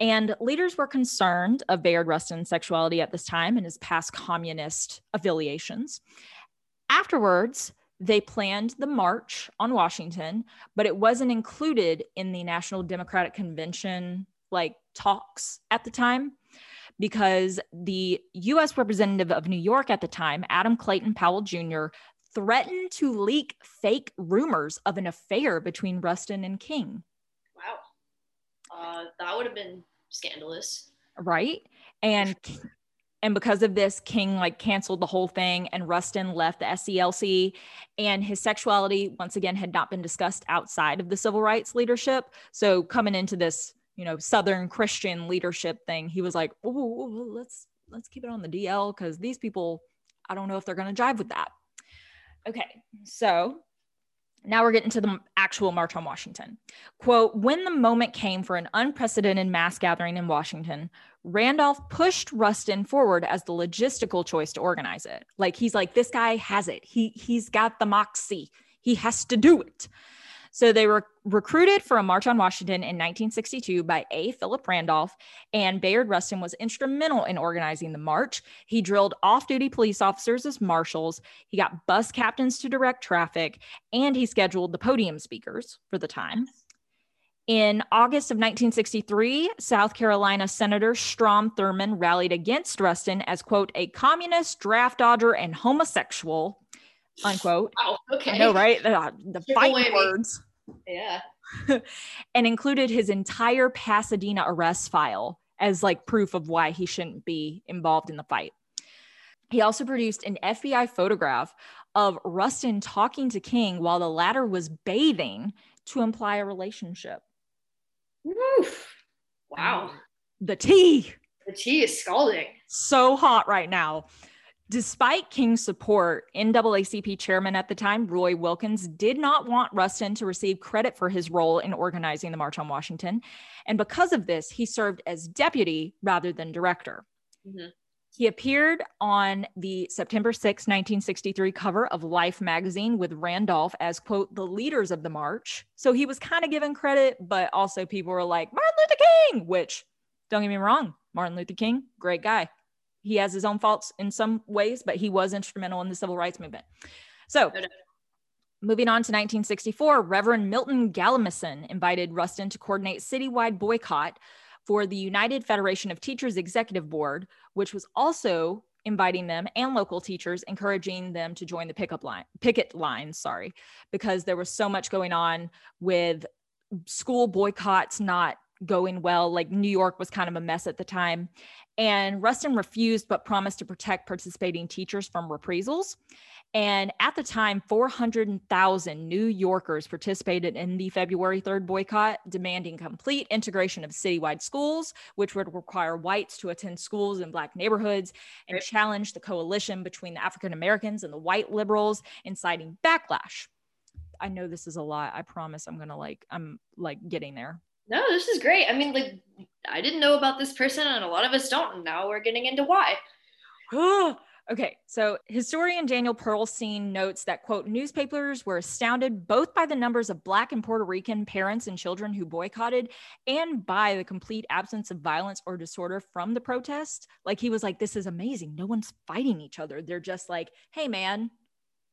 And leaders were concerned of Bayard Rustin's sexuality at this time and his past communist affiliations. Afterwards, they planned the march on Washington, but it wasn't included in the National Democratic Convention like talks at the time because the US representative of New York at the time, Adam Clayton Powell Jr., threatened to leak fake rumors of an affair between Rustin and King, Wow. Uh, that would have been scandalous. right? And and because of this, King like canceled the whole thing and Rustin left the SCLC and his sexuality once again had not been discussed outside of the civil rights leadership. So coming into this, you know, Southern Christian leadership thing, he was like, "Oh, let's let's keep it on the DL because these people, I don't know if they're going to jive with that." Okay, so now we're getting to the actual March on Washington. Quote When the moment came for an unprecedented mass gathering in Washington, Randolph pushed Rustin forward as the logistical choice to organize it. Like he's like, this guy has it. He he's got the moxie. He has to do it. So they were recruited for a march on Washington in 1962 by A. Philip Randolph, and Bayard Rustin was instrumental in organizing the march. He drilled off-duty police officers as marshals. He got bus captains to direct traffic, and he scheduled the podium speakers for the time. In August of 1963, South Carolina Senator Strom Thurmond rallied against Rustin as, quote, a communist, draft dodger, and homosexual, unquote. Wow. Okay. I know, right? The, the fighting words. Yeah. [LAUGHS] and included his entire Pasadena arrest file as like proof of why he shouldn't be involved in the fight. He also produced an FBI photograph of Rustin talking to King while the latter was bathing to imply a relationship. Woof. Wow. The tea. The tea is scalding. so hot right now. Despite King's support, NAACP chairman at the time, Roy Wilkins, did not want Rustin to receive credit for his role in organizing the March on Washington. And because of this, he served as deputy rather than director. Mhm. He appeared on the September 6, 1963 cover of Life magazine with Randolph as, quote, the leaders of the march. So he was kind of given credit, but also people were like, Martin Luther King, which don't get me wrong, Martin Luther King, great guy. He has his own faults in some ways, but he was instrumental in the civil rights movement. So, moving on to 1964, Reverend Milton Galamison invited Rustin to coordinate citywide boycott for the United Federation of Teachers Executive Board, which was also inviting them and local teachers, encouraging them to join the pickup line, picket lines, sorry, because there was so much going on with school boycotts not going well. Like New York was kind of a mess at the time. And Rustin refused, but promised to protect participating teachers from reprisals. And at the time, 400,000 New Yorkers participated in the February 3rd boycott, demanding complete integration of citywide schools, which would require whites to attend schools in Black neighborhoods and Right. challenge the coalition between the African Americans and the white liberals, inciting backlash. I know this is a lot. I promise I'm going to like, I'm like getting there. No, this is great. I mean, like, I didn't know about this person, and a lot of us don't. And now we're getting into why. [GASPS] [SIGHS] okay, so historian Daniel Perlstein notes that, quote, newspapers were astounded both by the numbers of Black and Puerto Rican parents and children who boycotted and by the complete absence of violence or disorder from the protest. Like, he was like, this is amazing. No one's fighting each other. They're just like, hey, man,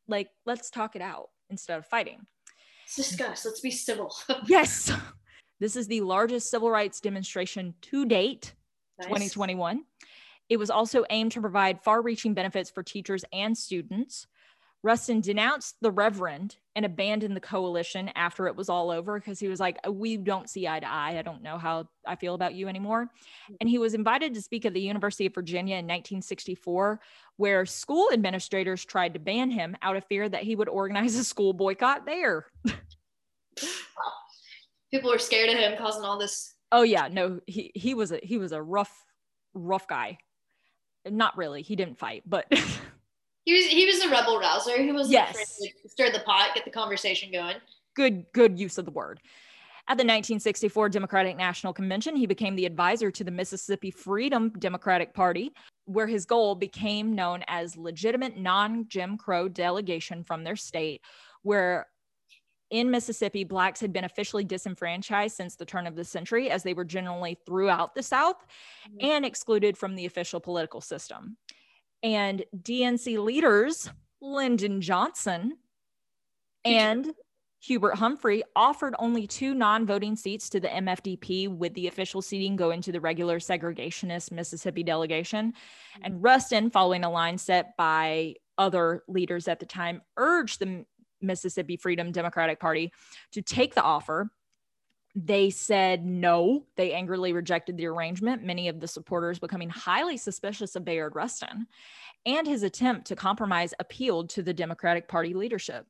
like, let's talk it out instead of fighting. Let's discuss. Let's be civil. [LAUGHS] Yes. [LAUGHS] This is the largest civil rights demonstration to date, Nice. 2021. It was also aimed to provide far reaching benefits for teachers and students. Rustin denounced the Reverend and abandoned the coalition after it was all over because he was like, uh, We don't see eye to eye. I don't know how I feel about you anymore. Mm-hmm. And he was invited to speak at the University of Virginia in 1964, where school administrators tried to ban him out of fear that he would organize a school boycott there. People were scared of him causing all this. Oh yeah, no, he he was a he was a rough rough guy. Not really. He didn't fight, but [LAUGHS] He was he was a rebel rouser. He was Yes. to stir the pot, get the conversation going. good good use of the word. At the 1964 Democratic National Convention, he became the advisor to the Mississippi Freedom Democratic Party, where his goal became known as legitimate non-Jim Crow delegation from their state, where in Mississippi, blacks had been officially disenfranchised since the turn of the century, as they were generally throughout the South mm-hmm. and excluded from the official political system. And DNC leaders, Lyndon Johnson and Hubert Humphrey, offered only two non voting seats to the MFDP, with the official seating going to the regular segregationist Mississippi delegation. Mm-hmm. And Rustin, following a line set by other leaders at the time, urged the Mississippi Freedom Democratic Party to take the offer. They said no. They angrily rejected the arrangement, many of the supporters becoming highly suspicious of Bayard Rustin. And his attempt to compromise appealed to the Democratic Party leadership.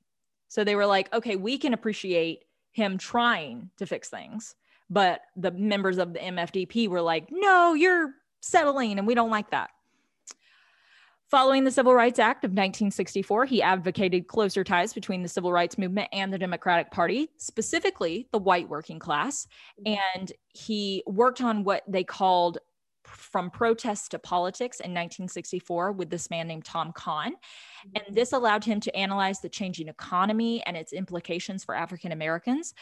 So they were like, okay, we can appreciate him trying to fix things. But the members of the MFDP were like, no, you're settling, and we don't like that. Following the Civil Rights Act of 1964, he advocated closer ties between the civil rights movement and the Democratic Party, specifically the white working class. Mm-hmm. And he worked on what they called from protests to politics in 1964 with this man named Tom Kahn. Mm-hmm. And this allowed him to analyze the changing economy and its implications for African Americans.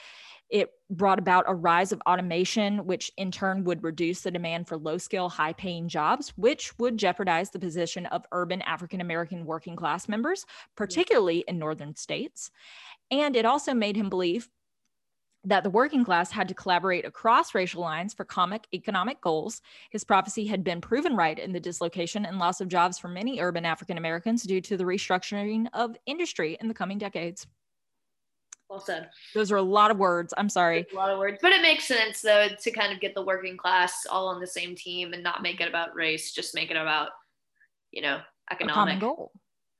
It brought about a rise of automation, which in turn would reduce the demand for low skill, high paying jobs, which would jeopardize the position of urban African American working class members, particularly in northern states. And it also made him believe that the working class had to collaborate across racial lines for comic economic goals. His prophecy had been proven right in the dislocation and loss of jobs for many urban African Americans due to the restructuring of industry in the coming decades. Well said. Those are a lot of words. I'm sorry. A lot of words, but it makes sense though to kind of get the working class all on the same team and not make it about race, just make it about, you know, A common economic. goal.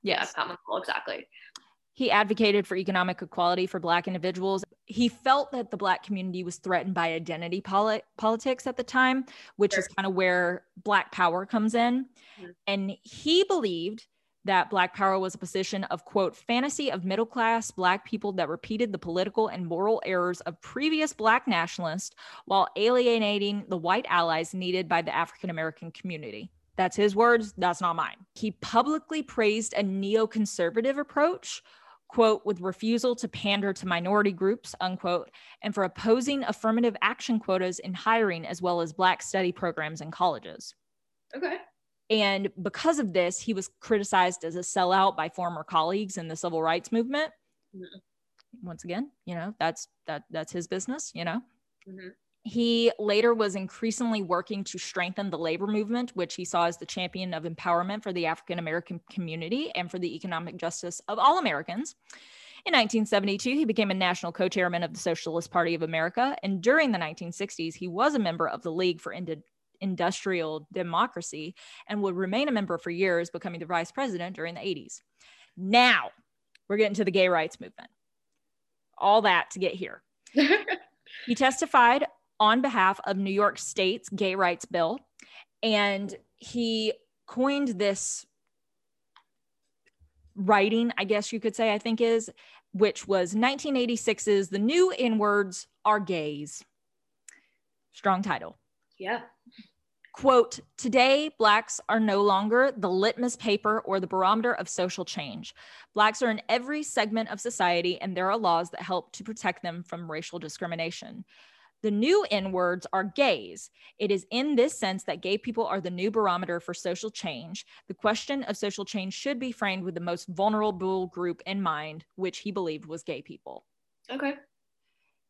Yeah, common goal exactly. He advocated for economic equality for Black individuals. He felt that the Black community was threatened by identity poli- politics at the time, which is kind of where Black power comes in. Mhm. And he believed that Black power was a position of, quote, fantasy of middle class Black people that repeated the political and moral errors of previous Black nationalists while alienating the white allies needed by the African American community. That's his words, that's not mine. He publicly praised a neoconservative approach, quote, with refusal to pander to minority groups, unquote, and for opposing affirmative action quotas in hiring as well as Black study programs in colleges. Okay. And because of this, he was criticized as a sellout by former colleagues in the civil rights movement. Mhm. Once again, you know, that's that that's his business, you know. hmm He later was increasingly working to strengthen the labor movement, which he saw as the champion of empowerment for the African American community and for the economic justice of all Americans. In 1972, he became a national co chairman of the Socialist Party of America. And during the 1960s, he was a member of the League for Indi- Industrial Democracy and would remain a member for years, becoming the vice president during the 80s. Now, we're getting to the gay rights movement. All that to get here. [LAUGHS] He testified on behalf of New York State's gay rights bill, and he coined this writing, I guess you could say, I think is, which was 1986's The New N Words Are Gays. Strong title. Yeah. Quote, today, Blacks are no longer the litmus paper or the barometer of social change. Blacks are in every segment of society, and there are laws that help to protect them from racial discrimination. The new N words are gays. It is in this sense that gay people are the new barometer for social change. The question of social change should be framed with the most vulnerable group in mind, which he believed was gay people. Okay.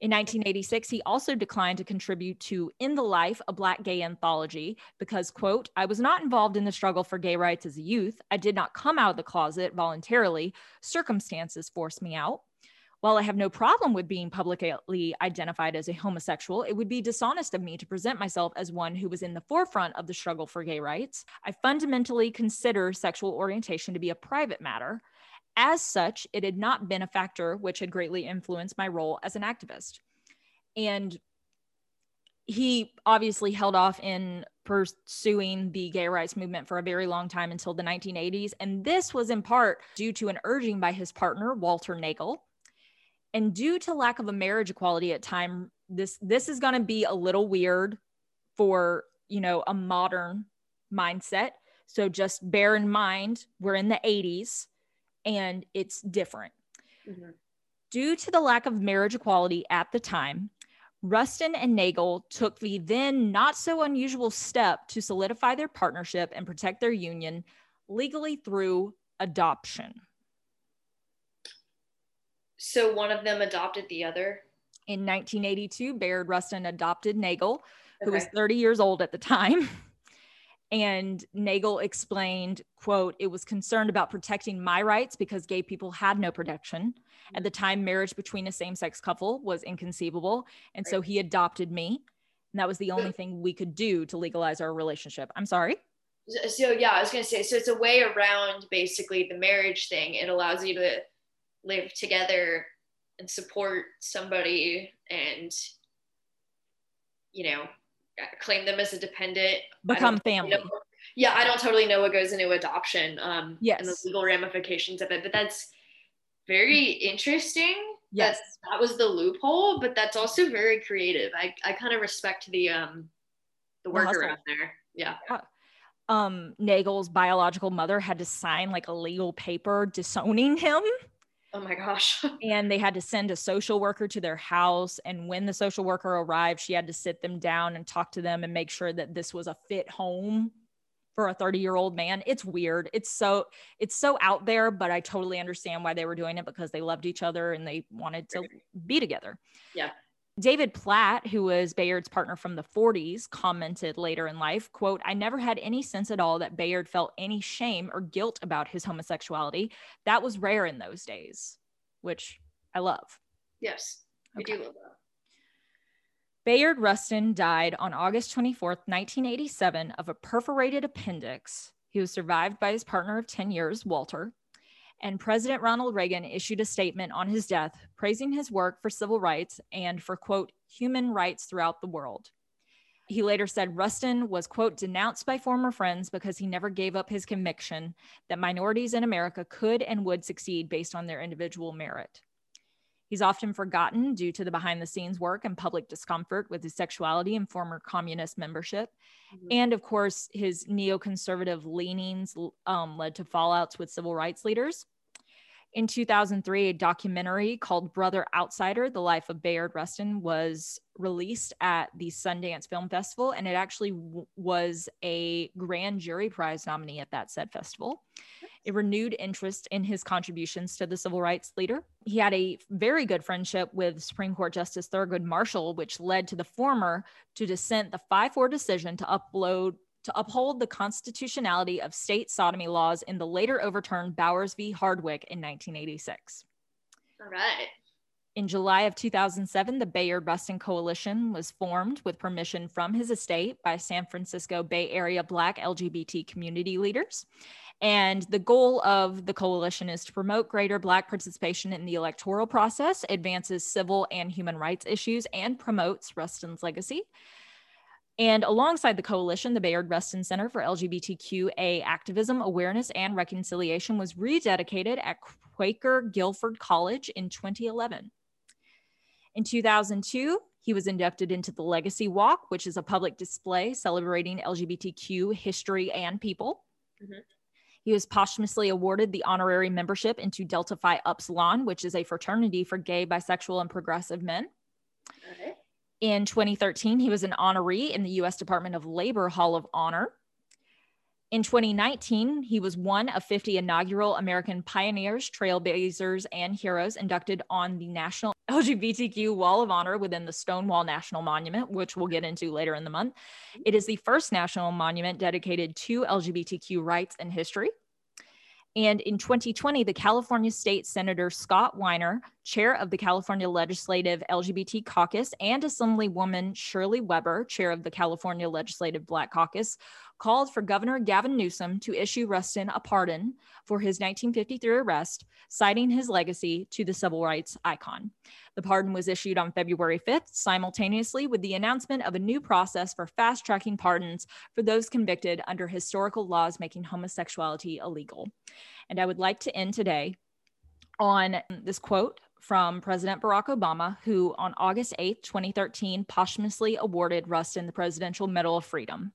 In 1986, he also declined to contribute to In the Life, a Black Gay Anthology, because, quote, I was not involved in the struggle for gay rights as a youth. I did not come out of the closet voluntarily. Circumstances forced me out. While I have no problem with being publicly identified as a homosexual, it would be dishonest of me to present myself as one who was in the forefront of the struggle for gay rights. I fundamentally consider sexual orientation to be a private matter. As such, it had not been a factor which had greatly influenced my role as an activist. And he obviously held off in pursuing the gay rights movement for a very long time until the 1980s. And this was in part due to an urging by his partner, Walter Nagel. And due to lack of a marriage equality at time, this this is going to be a little weird for, you know, a modern mindset. So just bear in mind, we're in the 80s and it's different. Mm-hmm. Due to the lack of marriage equality at the time, Rustin and Nagel took the then not so unusual step to solidify their partnership and protect their union legally through adoption. So one of them adopted the other? In 1982, Bayard Rustin adopted Nagel, who okay. was 30 years old at the time. [LAUGHS] and nagel explained quote it was concerned about protecting my rights because gay people had no protection. At the time marriage between a same-sex couple was inconceivable and so he adopted me. And that was the only thing we could do to legalize our relationship. I'm sorry? So yeah i was going to say so it's a way around basically the marriage thing. It allows you to live together and support somebody and you know claim them as a dependent. Become family. know, yeah i don't totally know what goes into adoption um yes and the legal ramifications of it but that's very interesting yes. that, that was the loophole but that's also very creative. I i kind of respect the um the workaround there. Yeah. Um nagel's biological mother had to sign like a legal paper disowning him Oh my gosh. [LAUGHS] and they had to send a social worker to their house. And when the social worker arrived, she had to sit them down and talk to them and make sure that this was a fit home for a 30 year old man. It's weird. It's so, it's so out there, but I totally understand why they were doing it because they loved each other and they wanted to be together. Yeah. David Platt, who was Bayard's partner from the 40s, commented later in life, quote, I never had any sense at all that Bayard felt any shame or guilt about his homosexuality. That was rare in those days, which I love. Yes, I okay. do love that. Bayard Rustin died on August 24th, 1987, of a perforated appendix. He was survived by his partner of 10 years, Walter, and President Ronald Reagan issued a statement on his death praising his work for civil rights and for, quote, human rights throughout the world. He later said Rustin was, quote, denounced by former friends because he never gave up his conviction that minorities in America could and would succeed based on their individual merit. He's often forgotten due to the behind the scenes work and public discomfort with his sexuality and former communist membership. Mm-hmm. And of course, his neoconservative leanings um, led to fallouts with civil rights leaders. In 2003, a documentary called Brother Outsider The Life of Bayard Rustin was released at the Sundance Film Festival, and it actually w- was a grand jury prize nominee at that said festival. It renewed interest in his contributions to the civil rights leader. He had a very good friendship with Supreme Court Justice Thurgood Marshall, which led to the former to dissent the 5 4 decision to upload to uphold the constitutionality of state sodomy laws in the later overturned Bowers v. Hardwick in 1986. All right. In July of 2007, the Bayard Rustin Coalition was formed with permission from his estate by San Francisco Bay Area Black LGBT community leaders. And the goal of the coalition is to promote greater Black participation in the electoral process, advances civil and human rights issues, and promotes Rustin's legacy. And alongside the coalition, the Bayard Rustin Center for LGBTQA Activism, Awareness, and Reconciliation was rededicated at Quaker Guilford College in 2011. In 2002, he was inducted into the Legacy Walk, which is a public display celebrating LGBTQ history and people. Mm-hmm. He was posthumously awarded the honorary membership into Delta Phi Upsilon, which is a fraternity for gay, bisexual, and progressive men. In 2013, he was an honoree in the US Department of Labor Hall of Honor. In 2019, he was one of 50 inaugural American pioneers, trailblazers, and heroes inducted on the National [LAUGHS] LGBTQ Wall of Honor within the Stonewall National Monument, which we'll get into later in the month. It is the first national monument dedicated to LGBTQ rights and history. And in 2020, the California State Senator Scott Wiener, chair of the California Legislative LGBT Caucus, and Assemblywoman Shirley Weber, chair of the California Legislative Black Caucus, called for Governor Gavin Newsom to issue Rustin a pardon for his 1953 arrest, citing his legacy to the civil rights icon. The pardon was issued on February 5th, simultaneously with the announcement of a new process for fast tracking pardons for those convicted under historical laws making homosexuality illegal. And I would like to end today on this quote from President Barack Obama, who on August 8, 2013, posthumously awarded Rustin the Presidential Medal of Freedom,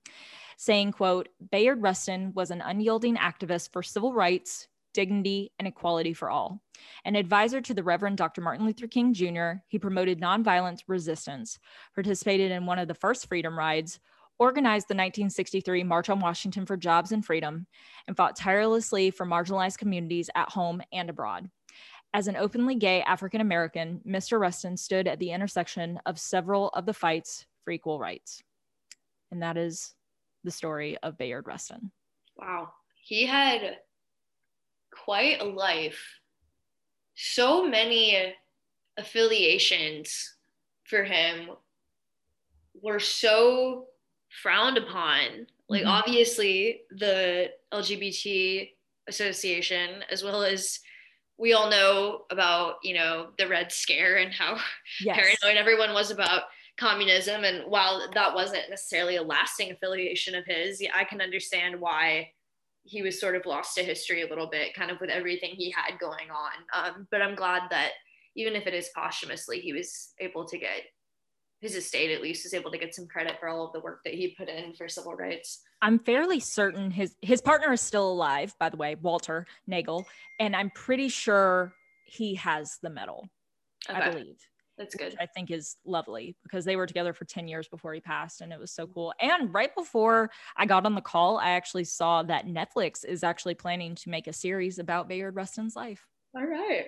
saying, quote, Bayard Rustin was an unyielding activist for civil rights, dignity, and equality for all. An advisor to the Reverend Dr. Martin Luther King Jr., he promoted nonviolent resistance, participated in one of the first freedom rides, organized the 1963 March on Washington for Jobs and Freedom, and fought tirelessly for marginalized communities at home and abroad. As an openly gay African American, Mr. Rustin stood at the intersection of several of the fights for equal rights. And that is the story of Bayard Rustin. Wow. He had quite a life. So many affiliations for him were so frowned upon. Like, mm-hmm. obviously, the LGBT association, as well as we all know about, you know, the Red Scare and how [LAUGHS] yes. paranoid everyone was about communism. And while that wasn't necessarily a lasting affiliation of his, I can understand why he was sort of lost to history a little bit, kind of with everything he had going on. Um, but I'm glad that even if it is posthumously, he was able to get his estate at least is able to get some credit for all of the work that he put in for civil rights. I'm fairly certain his his partner is still alive, by the way, Walter Naegle, and I'm pretty sure he has the medal. Okay. I believe. That's good. I think is lovely because they were together for 10 years before he passed and it was so mm-hmm. cool. And right before I got on the call, I actually saw that Netflix is actually planning to make a series about Bayard Rustin's life. All right.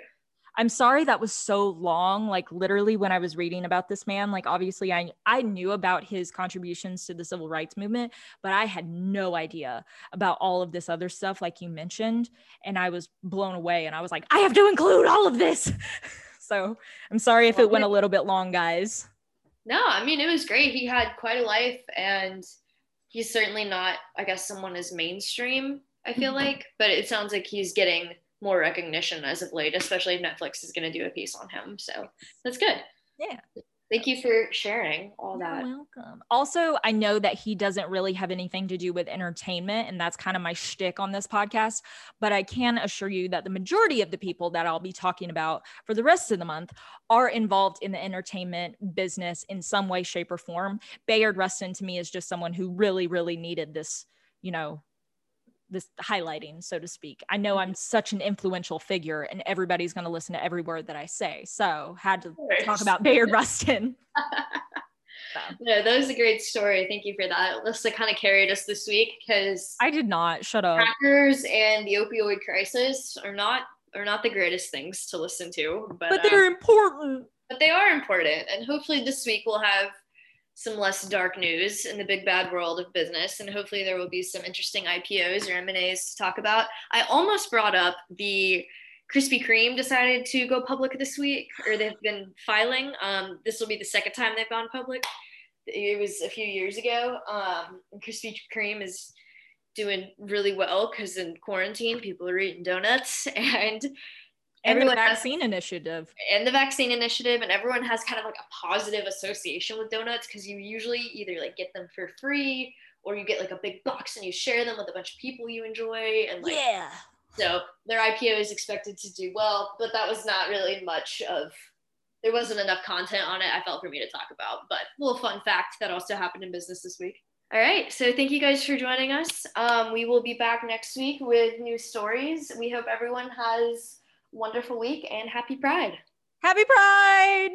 I'm sorry that was so long. Like literally when I was reading about this man, like obviously I I knew about his contributions to the civil rights movement, but I had no idea about all of this other stuff like you mentioned and I was blown away and I was like, I have to include all of this. [LAUGHS] So I'm sorry if it went a little bit long, guys. No, I mean, it was great. He had quite a life and he's certainly not, I guess, someone as mainstream, I feel mm-hmm. like, but it sounds like he's getting more recognition as of late, especially if Netflix is going to do a piece on him. So that's good. Yeah. Thank you for sharing all You're that. welcome. Also, I know that he doesn't really have anything to do with entertainment, and that's kind of my shtick on this podcast. But I can assure you that the majority of the people that I'll be talking about for the rest of the month are involved in the entertainment business in some way, shape, or form. Bayard Rustin to me is just someone who really, really needed this, you know, this highlighting, so to speak. I know I'm such an influential figure and everybody's going to listen to every word that I say. So had to talk about Bayard [LAUGHS] Rustin. [LAUGHS] so. No, that was a great story. Thank you for that. Alyssa kind of carried us this week because I did not. Shut up. Hackers and the opioid crisis are not are not the greatest things to listen to, but, but they're um, important. But they are important, and hopefully this week we'll have some less dark news in the big bad world of business and hopefully there will be some interesting ipos or m&as to talk about. I almost brought up the krispy kreme decided to go public this week or they've been filing. Um, this will be the second time they've gone public. It was a few years ago. Um, krispy kreme is doing really well because in quarantine people are eating donuts. [LAUGHS] And and everyone the vaccine has, initiative. And the vaccine initiative and everyone has kind of like a positive association with donuts because you usually either like get them for free or you get like a big box and you share them with a bunch of people you enjoy and like yeah. so their ipo is expected to do well but that was not really much of there wasn't enough content on it i felt for me to talk about but a little fun fact that also happened in business this week. All right so thank you guys for joining us. Um, we will be back next week with new stories. We hope everyone has wonderful week and happy Pride. Happy Pride!